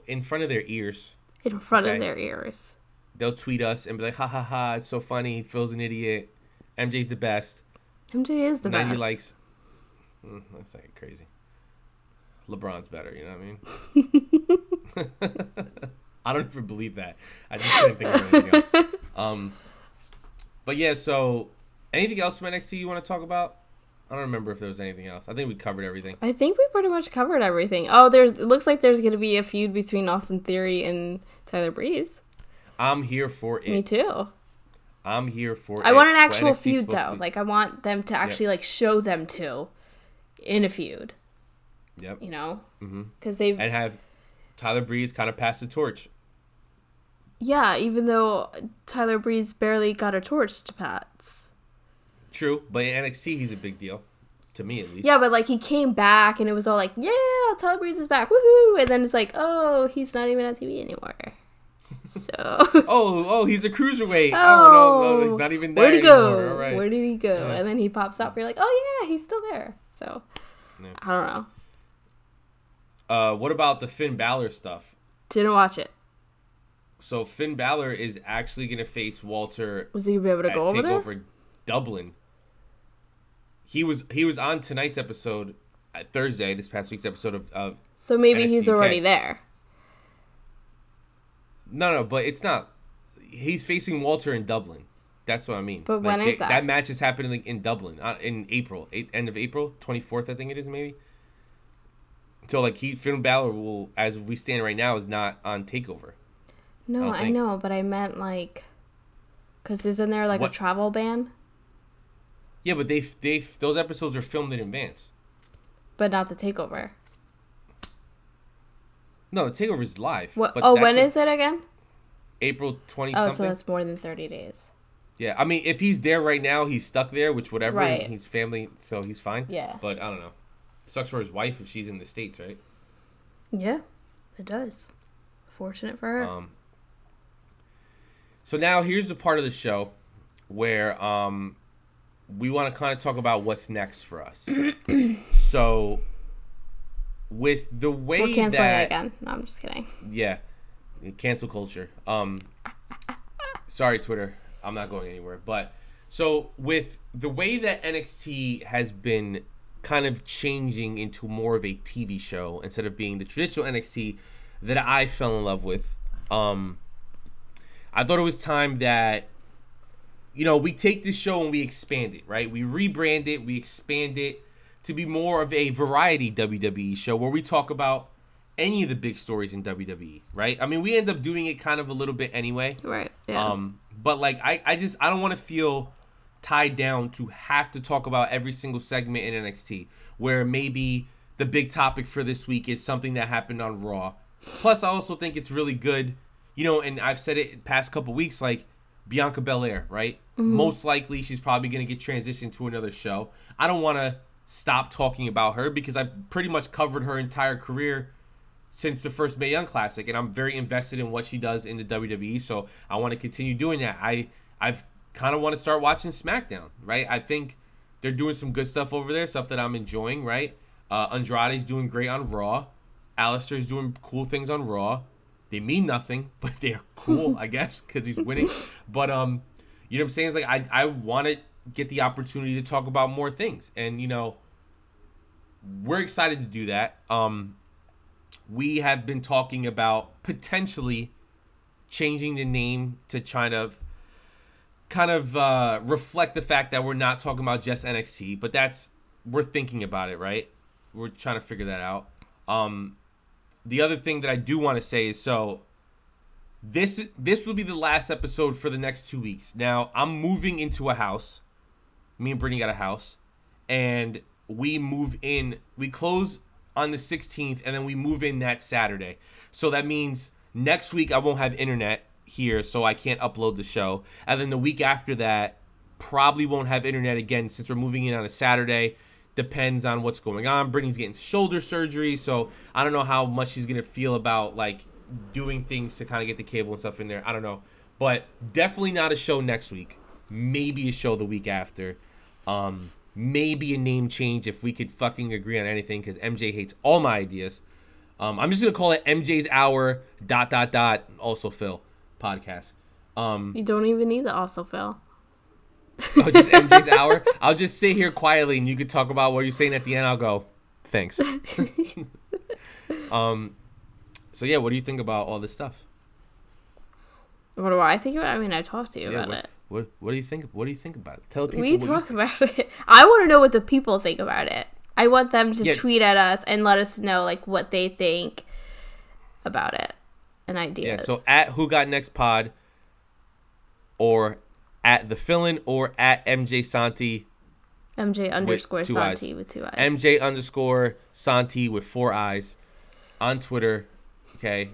In front of their ears. In front Okay. of their ears. They'll tweet us and be like, ha ha ha, it's so funny. Phil's an idiot. MJ's the best. MJ is the 90 best. likes. Mm, that's like crazy. LeBron's better, you know what I mean? I don't even believe that. I just couldn't think of anything else. Um, but yeah, so anything else from NXT you want to talk about? I don't remember if there was anything else. I think we covered everything. I think we pretty much covered everything. Oh, there's. It looks like there's gonna be a feud between Austin Theory and Tyler Breeze. I'm here for it. Me too. I'm here for I it. I want an actual feud though. be. Like I want them to actually like show them two in a feud. yep. You know, Mhm. because they've And have Tyler Breeze kind of pass the torch. yeah. Even though Tyler Breeze barely got a torch to Pats. True, but in NXT he's a big deal. To me at least. Yeah, but like he came back and it was all like, yeah, Tyler Breeze is back, woohoo! And then it's like, oh, he's not even on TV anymore. So. Oh, oh, he's a cruiserweight. Oh, no, no, he's not even there Where'd he go? Right. Where did he go? Yeah. And then he pops up. You're like, oh yeah, he's still there. So Yeah. I don't know. Uh, what about the Finn Balor stuff? Didn't watch it. So Finn Balor is actually gonna face Walter Was he gonna be able to go over there? Dublin. He was he was on tonight's episode, uh, Thursday, this past week's episode of. of So maybe he's NXT UK. already there. no, no, but it's not. He's facing Walter in Dublin. That's what I mean. But when they- is that? That match is happening in Dublin uh, in April, eight, end of April, twenty fourth, I think it is, maybe. So like he Finn Balor will, as we stand right now, is not on Takeover. No, don't I, know, but I meant like, cause isn't there like What- a travel ban? Yeah, but they they those episodes are filmed in advance. But not the takeover. No, the Takeover is live. What? Oh, when in is it again? April twenty Oh, so that's more than thirty days. Yeah, I mean, if he's there right now, he's stuck there, which whatever. Right. He's family, so he's fine. Yeah. But I don't know. Sucks for his wife if she's in the states, right? Yeah, it does. Fortunate for her. Um. So now here's the part of the show where um we want to kind of talk about what's next for us. so with the way We're canceling that it again. No, I'm just kidding. yeah, cancel culture. Um, sorry, Twitter. I'm not going anywhere. But so with the way that NXT has been kind of changing into more of a TV show instead of being the traditional NXT that I fell in love with, um, I thought it was time that you know we take this show and we expand it. Right? We rebrand it. We expand it to be more of a variety WWE show where we talk about any of the big stories in WWE, right? I mean, we end up doing it kind of a little bit anyway. Right. Yeah. Um, but like, I, I just, I don't want to feel tied down to have to talk about every single segment in NXT where maybe the big topic for this week is something that happened on Raw. Plus, I also think it's really good, you know, and I've said it past couple weeks, like Bianca Belair, right? Mm-hmm. Most likely she's probably going to get transitioned to another show. I don't want to stop talking about her because I've pretty much covered her entire career since the first Mae Young Classic, and I'm very invested in what she does in the WWE. So I want to continue doing that. I I've kind of want to start watching SmackDown, right? I think they're doing some good stuff over there, stuff that I'm enjoying, right? Uh, Andrade's doing great on Raw. Aleister's doing cool things on Raw. They mean nothing, but they're cool, I guess, because he's winning. But um, you know what I'm saying? Like I I want to get the opportunity to talk about more things, and you know, we're excited to do that. Um, we have been talking about potentially changing the name to kind of kind of uh, reflect the fact that we're not talking about just NXT, but that's we're thinking about it, right? We're trying to figure that out. Um, the other thing that I do want to say is so this this will be the last episode for the next two weeks. Now I'm moving into a house. Me and Brittany got a house, and we move in. We close on the 16th, and then we move in that Saturday. So that means next week I won't have internet here, so I can't upload the show. And then the week after that, probably won't have internet again since we're moving in on a Saturday. Depends on what's going on. Brittany's getting shoulder surgery, so I don't know how much she's gonna feel about like doing things to kind of get the cable and stuff in there. I don't know, but definitely not a show next week. Maybe a show the week after. Um, maybe a name change if we could fucking agree on anything because MJ hates all my ideas. Um, I'm just gonna call it MJ's Hour dot dot dot also Phil podcast. Um, You don't even need the also Phil. oh, just MJ's Hour. I'll just sit here quietly and you could talk about what you're saying at the end. I'll go, thanks. um, so yeah, what do you think about all this stuff? What do I think about? I mean, I talked to you Yeah, about what, it. What what do you think? What do you think about it? Tell people. We talk about it. I want to know what the people think about it. I want them to Yeah. tweet at us and let us know like what they think about it and ideas. Yeah, so at Who Got Next Pod or at the Fillin or at MJ Santi, MJ underscore Santi eyes. with two eyes. MJ underscore Santi with four eyes on Twitter. Okay.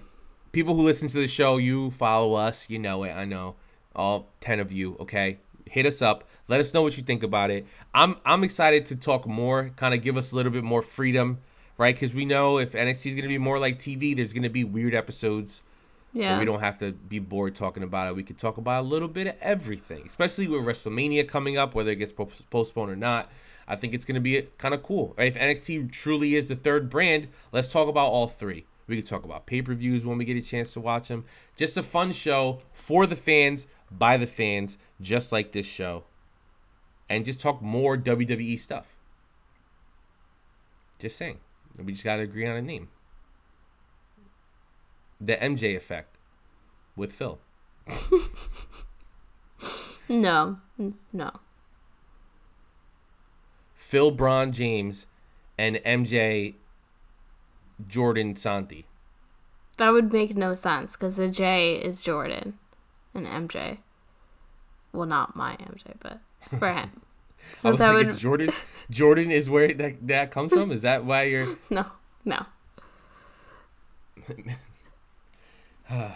People who listen to the show, you follow us. You know it. I know. All 10 of you. Okay. Hit us up. Let us know what you think about it. I'm I'm excited to talk more, kind of give us a little bit more freedom, right? Because we know if NXT is going to be more like TV, there's going to be weird episodes. yeah. We don't have to be bored talking about it. We could talk about a little bit of everything, especially with WrestleMania coming up, whether it gets postponed or not. I think it's going to be kind of cool. Right? If NXT truly is the third brand, let's talk about all three. We could talk about pay per views when we get a chance to watch them. Just a fun show for the fans, by the fans, just like this show. And just talk more WWE stuff. Just saying. We just got to agree on a name the MJ effect with Phil. no, no. Phil Braun James and MJ Jordan Santi. That would make no sense because the J is Jordan and MJ. Well, not my MJ, but for him. I So was that would Jordan. Jordan is where that that comes from. Is that why you're? no, no.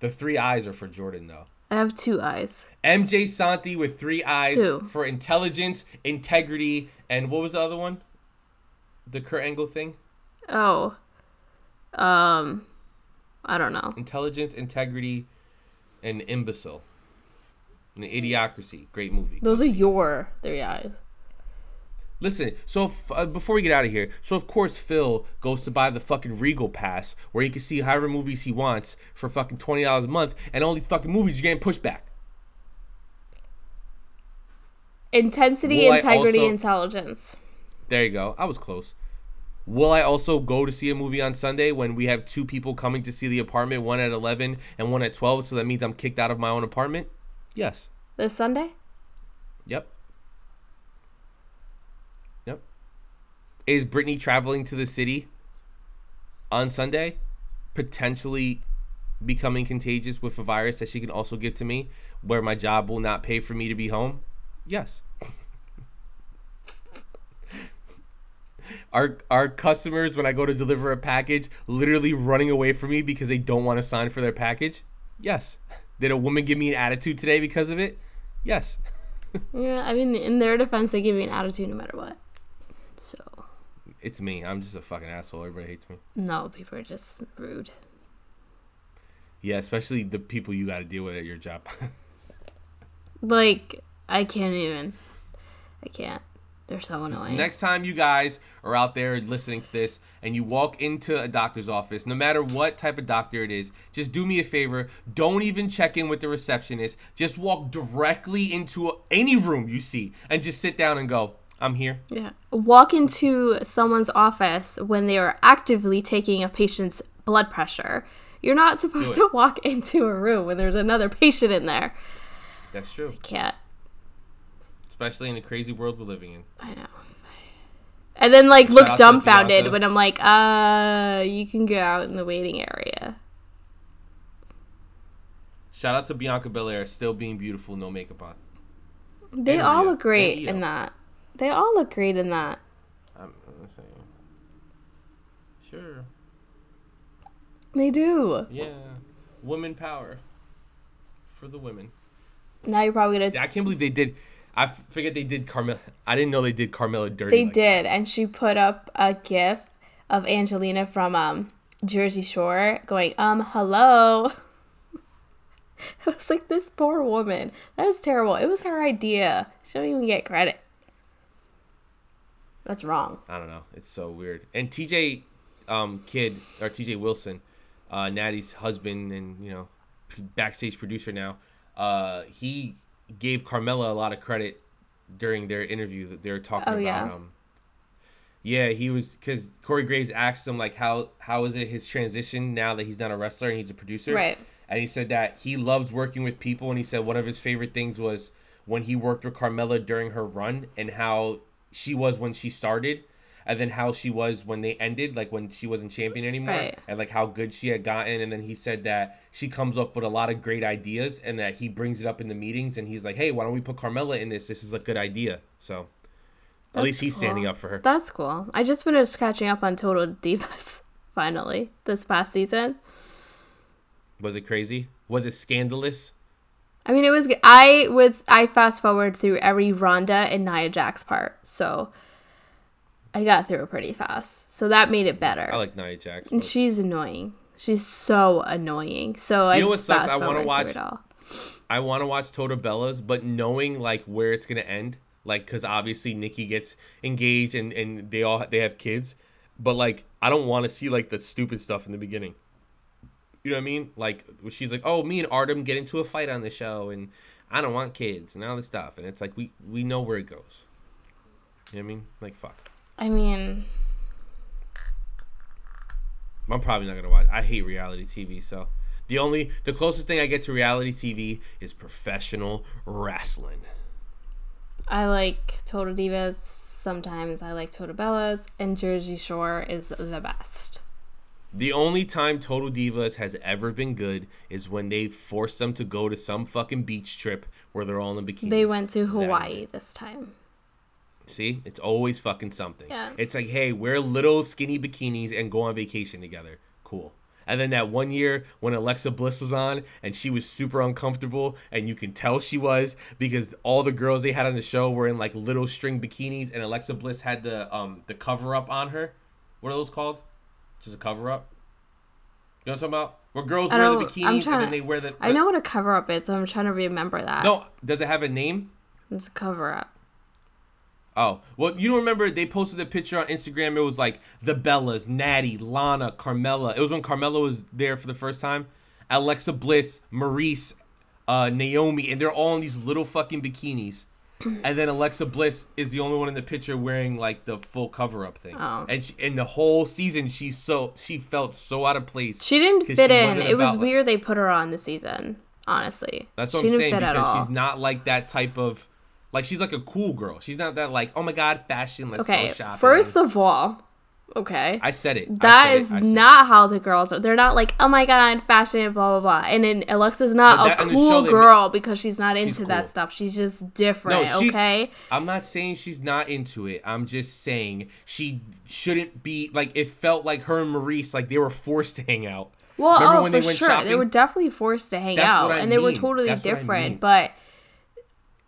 The three eyes are for Jordan though. I have two eyes. MJ Santi with three eyes Two. for intelligence, integrity, and what was the other one? The Kurt Angle thing. Oh, um, I don't know. Intelligence, integrity, and imbecile. And idiocracy. Great movie. Those are your three eyes. Listen, so if, uh, before we get out of here, so of course Phil goes to buy the fucking Regal Pass where he can see however movies he wants for fucking twenty dollars a month, and all these fucking movies you're getting pushed back. Intensity, Will integrity, also- intelligence. There you go. I was close. Will I also go to see a movie on Sunday when we have two people coming to see the apartment, one at eleven and one at twelve? So that means I'm kicked out of my own apartment. Yes. This Sunday? Yep. Yep. Is Brittany traveling to the city on Sunday, potentially becoming contagious with a virus that she can also give to me, where my job will not pay for me to be home? Yes. Our our customers when I go to deliver a package literally running away from me because they don't want to sign for their package? Yes. Did a woman give me an attitude today because of it? Yes. Yeah, I mean, in their defense, they give you an attitude no matter what. So, It's me. I'm just a fucking asshole. Everybody hates me. no, people are just rude. Yeah, especially the people you got to deal with at your job. Like, I can't even. I can't. They're so annoying. Next time you guys are out there listening to this and you walk into a doctor's office, no matter what type of doctor it is, just do me a favor. Don't even check in with the receptionist. Just walk directly into any room you see and just sit down and go, I'm here. Yeah. Walk into someone's office when they are actively taking a patient's blood pressure. You're not supposed to walk into a room when there's another patient in there. That's true. Can't. Especially in the crazy world we're living in. I know. And then like look out dumbfounded when I'm like, uh, you can go out in the waiting area. Shout out to Bianca Belair, still being beautiful, no makeup on. They And all look great in that. They all look great in that. I'm, I'm saying. Sure. They do. Yeah. Women power. For the women. Now you're probably gonna. I can't believe they did. I figured they did Carmella. I didn't know they did Carmella dirty. They like did, and she put up a gif of Angelina from um Jersey Shore going, um, hello. it was like this poor woman. That was terrible. It was her idea. She don't even get credit. That's wrong. I don't know. It's so weird. And TJ, um, kid or TJ Wilson, uh, Natty's husband and you know, backstage producer now. Uh, he gave Carmella a lot of credit during their interview that they were talking Oh, about. yeah? Um, yeah, he was because Corey Graves asked him like how how is it his transition now that he's not a wrestler and he's a producer. Right. And he said that he loves working with people, and he said one of his favorite things was when he worked with Carmella during her run and how she was when she started, and then how she was when they ended, like when she wasn't champion anymore, Right. and like how good she had gotten. And then he said that she comes up with a lot of great ideas, and that he brings it up in the meetings, and he's like, "Hey, why don't we put Carmella in this? This is a good idea." So at least he's standing up for her. That's cool. I just finished catching up on Total Divas finally this past season. Was it crazy? Was it scandalous? I mean, it was. I was. I fast forward through every Ronda and Nia Jax part, so I got through it pretty fast. So that made it better. I like Nia Jax. and she's annoying. She's so annoying. So I know just what sucks? I wanna forward watch- it all. I want to watch Total Bellas, but knowing like where it's gonna end, like because obviously Nikki gets engaged and and they all they have kids, but like I don't want to see like the stupid stuff in the beginning. You know what I mean? Like she's like, "Oh, me and Artem get into a fight on the show, and I don't want kids and all this stuff," and it's like we we know where it goes. You know what I mean? Like fuck. I mean, I'm probably not gonna watch. I hate reality TV, so the only the closest thing I get to reality TV is professional wrestling. I like Total Divas. Sometimes I like Total Bellas, and Jersey Shore is the best. The only time Total Divas has ever been good is when they forced them to go to some fucking beach trip where they're all in bikinis. They went to Hawaii this time. See, it's always fucking something. Yeah. It's like, hey, wear little skinny bikinis and go on vacation together. Cool. And then that one year when Alexa Bliss was on and she was super uncomfortable, and you can tell she was because all the girls they had on the show were in like little string bikinis, and Alexa Bliss had the um the cover up on her. What are those called? Just a cover up. You know what I'm talking about? Where girls wear the bikinis and then they wear the. I know what a cover up is, so I'm trying to remember that. No, does it have a name? it's a cover up. Oh, well, you don't remember they posted a picture on Instagram. It was like the Bellas, Natty, Lana, Carmella. It was when Carmella was there for the first time. Alexa Bliss, Maryse, uh, Naomi, and they're all in these little fucking bikinis. And then Alexa Bliss is the only one in the picture wearing like the full cover up thing. Oh. And she, in the whole season, she's so she felt so out of place. She didn't fit she in. It was like- weird they put her on the season. Honestly, That's what she I'm didn't saying because she's not like that type of like she's like a cool girl. She's not that like oh my god fashion. Let's okay, go shopping. first of all, okay, I said it. That said is it, said it. not how the girls are. They're not like, oh my god, fashion, blah blah blah. And then Alexa's not a that- show, cool they girl because she's not into She's that stuff. She's just different. No, she- okay, I'm not saying she's not into it. I'm just saying she shouldn't be like it felt like her and Maryse like they were forced to hang out. well, Remember oh when for they went sure, they were definitely forced to hang That's out, and they were totally That's what I different. mean. But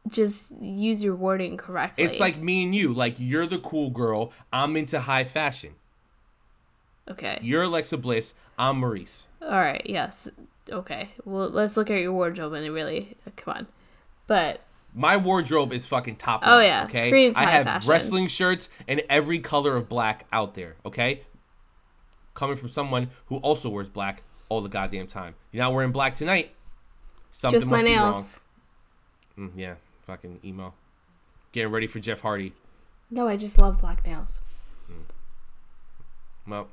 just use your wording correctly. It's like me and you. Like you're the cool girl. I'm into high fashion. okay, You're Alexa Bliss. I'm Maryse. all right, yes, okay. Well, let's look at your wardrobe and really come on. But My wardrobe is fucking top. Oh, notch, yeah. okay. Screams I have fashion. wrestling shirts and every color of black out there. Okay, coming from someone who also wears black all the goddamn time. You're not wearing black tonight. Something Just my must be wrong. Mm, yeah, fucking emo. Getting ready for Jeff Hardy. No, I just love black nails. Well,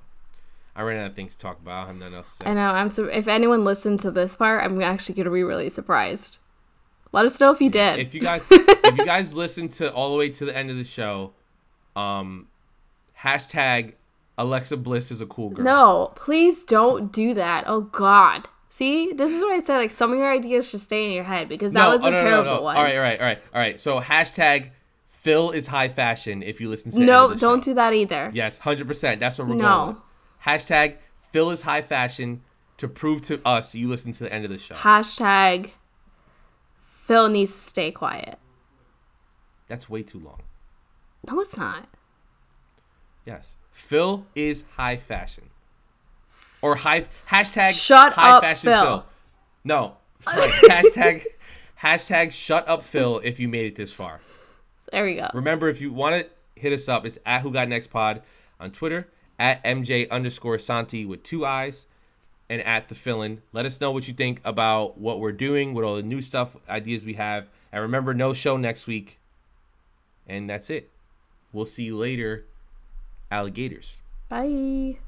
I ran out of things to talk about. I have nothing else to say. I know. I'm so. If anyone listened to this part, I'm actually gonna be really surprised. Let us know if you did. if you guys if you guys listen to all the way to the end of the show, um, hashtag Alexa Bliss is a cool girl. no, please don't do that. Oh God. See, this is what I said. Like some of your ideas should stay in your head because that was oh, a oh, no, no, terrible no, no. one. All right, all right, all right, all right. So hashtag Phil is high fashion. If you listen to no, the don't show. do that either. Yes, hundred percent. That's what we're No. going with. Hashtag Phil is high fashion to prove to us you listen to the end of the show. Hashtag Phil needs to stay quiet. That's way too long. No, it's not. Yes, Phil is high fashion. Or high hashtag Shut high up, fashion Phil. No, right. hashtag hashtag shut up Phil if you made it this far. There we go. Remember, if you want to hit us up, it's at Who Got Next Pod on Twitter, at MJ underscore Santi with two eyes, and at the Fillin. Let us know what you think about what we're doing, what all the new stuff, ideas we have. And remember, no show next week. And that's it. We'll see you later, alligators. Bye.